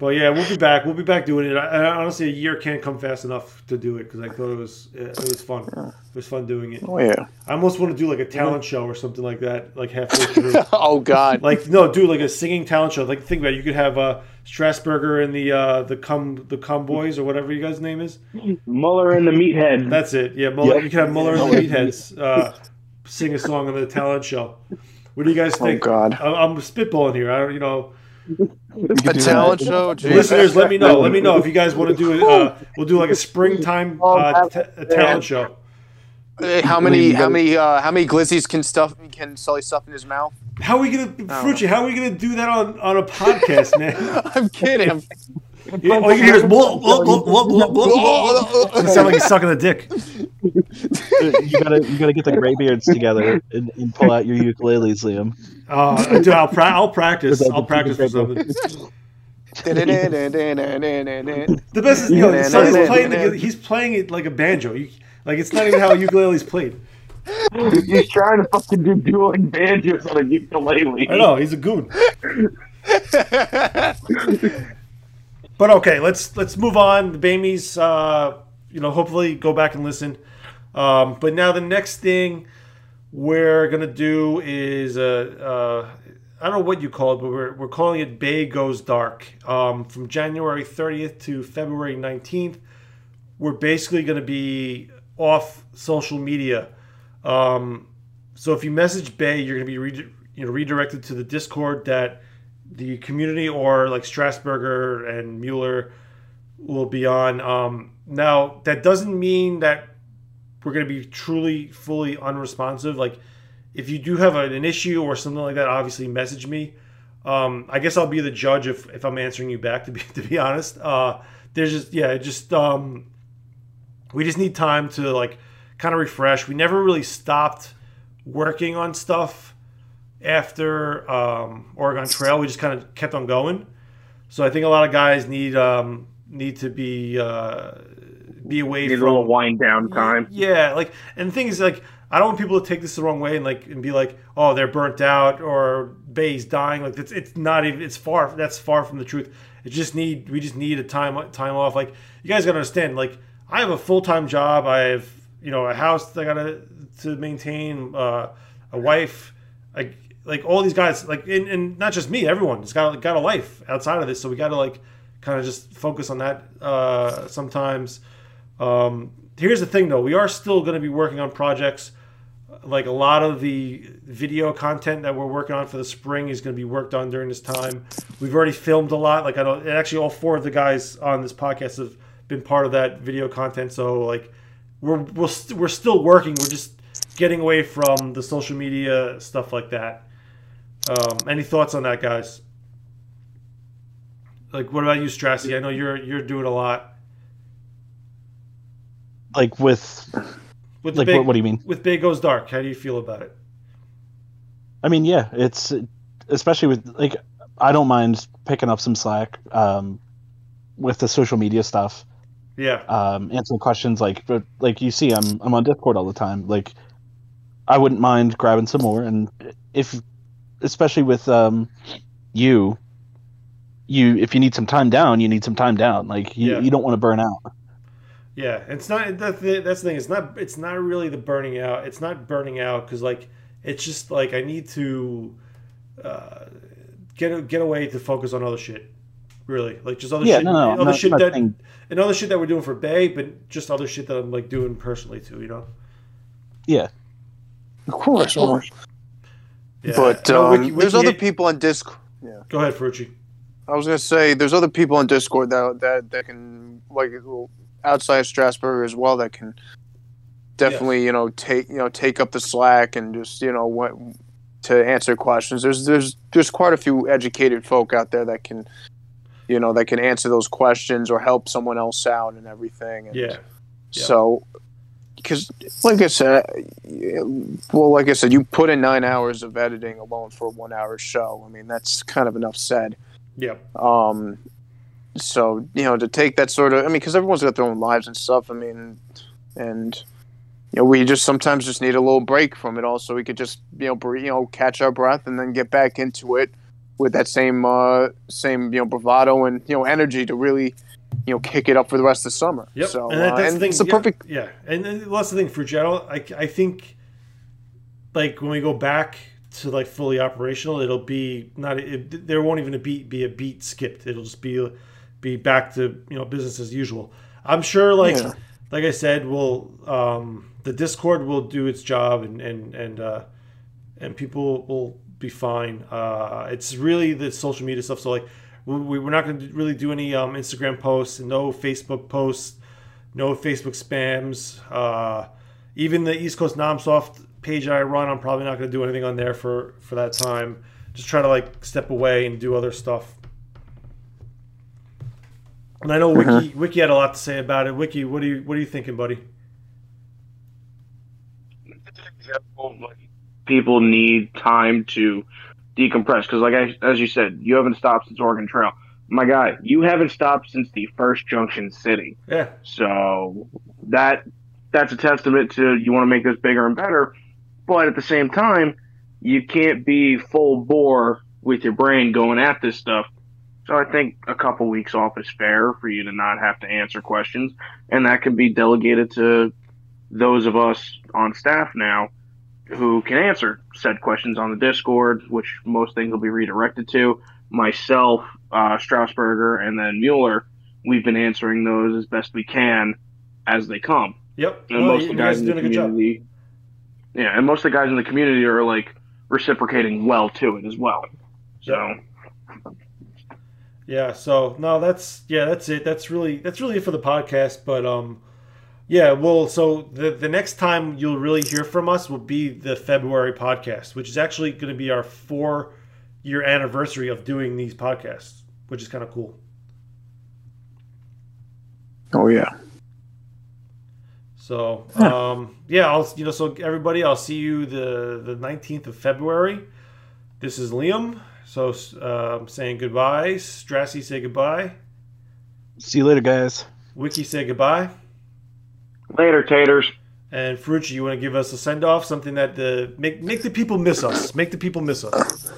But yeah, we'll be back. We'll be back doing it. I, I, honestly, a year can't come fast enough to do it because I thought it was it was fun. It was fun doing it. oh yeah, I almost want to do like a talent show or something like that, like halfway through. oh god, like no, do like a singing talent show. Like think about it. You could have uh, Strasburger and the uh, the cum the cum boys or whatever you guys' name is. Muller and the Meathead. That's it. Yeah, Muller, Yep. you could have Muller and the Meatheads uh, sing a song on the talent show. What do you guys think? oh god, I- I'm spitballing here. I don't, you know, a talent show. Geez. listeners, let me know. Let me know if you guys want to do it. Uh, we'll do like a springtime uh, t- a talent show. How many, how many, uh, how many glizzies can stuff can Sully stuff in his mouth? How are we gonna, Frucci? How are we gonna do that on, on a podcast, man? I'm kidding. You- All you can hear is blah, blah, blah, blah, blah, blah, blah. It's sound like he's sucking a dick. you gotta you gotta get the graybeards together and, and pull out your ukuleles, Liam. Uh, dude, I'll, pra- I'll practice. I'll the practice for something. The best is, you know, Sonny's playing. The, he's playing it like a banjo. You, like it's not even how ukulele's played. He's trying to fucking do dueling banjos on a ukulele. I know he's a goon. But okay, let's let's move on. The BAEmmys, uh, you know, hopefully go back and listen. Um, but now the next thing we're gonna do is uh, uh, I don't know what you call it, but we're we're calling it BAE Goes Dark. Um, from January 30th to February 19th, we're basically gonna be off social media. Um, so if you message BAE, you're gonna be re- you know redirected to the Discord that the community or like Strasburger and Mueller will be on. Um, now that doesn't mean that we're going to be truly fully unresponsive. Like if you do have an, issue or something like that, obviously message me. Um, I guess I'll be the judge if, if I'm answering you back. To be to be honest, uh, there's just yeah, just um, we just need time to like kind of refresh. We never really stopped working on stuff after um, Oregon Trail. We just kind of kept on going. So I think a lot of guys need um, need to be uh, be away Need a little wind down time. yeah, like, and the thing is, like, I don't want people to take this the wrong way and like and be like, oh, they're burnt out or BAE's dying. Like, it's it's not even. It's far. That's far from the truth. It just need. We just need a time time off. Like, you guys gotta understand. Like, I have a full time job. I have you know a house that I gotta to maintain. Uh, a wife. Like, like all these guys. Like, and, and not just me. Everyone's got got a life outside of this. So we gotta like kind of just focus on that uh, sometimes. Um, here's the thing, though. We are still going to be working on projects. Like a lot of the video content that we're working on for the spring is going to be worked on during this time. We've already filmed a lot. Like I and actually, all four of the guys on this podcast have been part of that video content. So like, we're we're, st- we're still working. We're just getting away from the social media stuff like that. Um, any thoughts on that, guys? Like, what about you, Strassi? I know you're you're doing a lot Like with, with like big, what, what do you mean? with Big Goes Dark. How do you feel about it? I mean, yeah, it's especially with like I don't mind picking up some slack um, with the social media stuff, Yeah, um, answering questions. Like, but, like you see, I'm I'm on Discord all the time. Like, I wouldn't mind grabbing some more, and if, especially with um, you, you if you need some time down, you need some time down. Like, you, Yeah. you don't want to burn out. yeah. It's not that's the, that's the thing. It's not it's not really the burning out. It's not burning out because like it's just like I need to uh, get get away to focus on other shit. Really, like just other Yeah, shit, no, no, I'm other not- shit not that saying- and other shit that we're doing for BAE, but just other shit that I'm like doing personally too. You know. Yeah, Of course. Omar. Yeah. But I know um, Wiki- there's other people on Discord. Yeah. Go ahead, Ferrucci. I was gonna say there's other people on Discord that that that can like outside Strasbourg as well that can definitely you know take you know take up the slack and just you know what to answer questions. There's there's there's quite a few educated folk out there that can you know that can answer those questions or help someone else out and everything. And Yeah. Yeah. So. Because, like I said, well, like I said, you put in nine hours of editing alone for a one-hour show. I mean, that's kind of enough said. Yeah. Um, so you know, to take that sort of, I mean, because everyone's got their own lives and stuff. I mean, and you know, we just sometimes just need a little break from it all, so we could just you know, you know, catch our breath and then get back into it with that same uh, same you know bravado and you know energy to really you know kick it up for the rest of the summer. Yep. So and that, uh, that's and the thing. it's the yeah, perfect. Yeah, and, and that's the thing, don't. I, I think, like when we go back to like fully operational, it'll be not. It, there won't even a beat be a beat skipped. It'll just be be back to you know business as usual. I'm sure. Like Yeah. like I said, we'll um, the Discord will do its job, and and and uh, and people will be fine. Uh, it's really the social media stuff. So like, we, we- we're not going to really do any um, Instagram posts, no Facebook posts, no Facebook spams. Uh, even the East Coast Nomsoft page I run, I'm probably not going to do anything on there for for that time. Just try to like step away and do other stuff. And I know Wiki Wiki had a lot to say about it. Wiki, what do you what are you thinking, buddy? people need time to decompress because, like I, as you said, you haven't stopped since Oregon Trail. My guy, you haven't stopped since the first Junction City. Yeah, So that that's a testament to you want to make this bigger and better, but at the same time, you can't be full bore with your brain going at this stuff. So I think a couple weeks off is fair for you to not have to answer questions, and that can be delegated to those of us on staff now who can answer said questions on the Discord, which most things will be redirected to. Myself, uh, Strasburger, and then Mueller, we've been answering those as best we can as they come. yep. And Well, most of the guys in the doing a good job. community, yeah, and most of the guys in the community are like reciprocating well to it as well. So Yeah, so no, that's yeah, that's it. That's really that's really it for the podcast. But um, yeah, well, so the the next time you'll really hear from us will be the February podcast, which is actually going to be our four year anniversary of doing these podcasts, which is kind of cool. Oh yeah. So um, yeah, I'll you know so everybody, I'll see you the the nineteenth of February. This is Liam. So um, saying goodbye. Strassy, say goodbye. See you later, guys. Wiki, say goodbye. Later, taters. And Ferrucci, you want to give us a send off? Something that the make make the people miss us. Make the people miss us.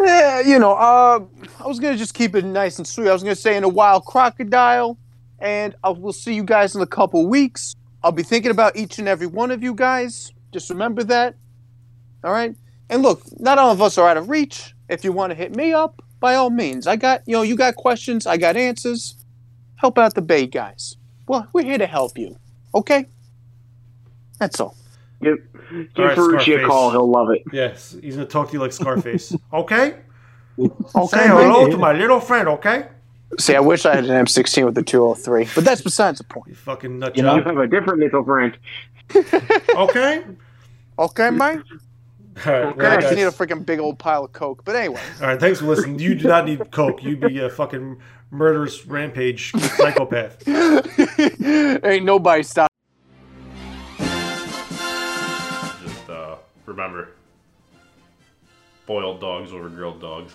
Yeah, you know, uh, I was gonna just keep it nice and sweet. I was gonna say in a wild crocodile, and I will see you guys in a couple weeks. I'll be thinking about each and every one of you guys. Just remember that. All right. And look, not all of us are out of reach. If you want to hit me up, by all means. I got you know, you got questions, I got answers. Help out the BAE guys. Well, we're here to help you. Okay. That's all. Give, give All right, Ferrucci a call. He'll love it. Yes, he's gonna talk to you like Scarface. okay. Okay. Say hello to my little friend. Okay. See, I wish I had an M16 with the 203, but that's besides the point. You fucking nut You know- You have a different little friend. Okay. Okay, man. All right. I well, actually need a freaking big old pile of coke. But anyway, all right. Thanks for listening. You do not need coke. You'd be a fucking murderous rampage psychopath. ain't nobody stop. Remember, boiled dogs over grilled dogs.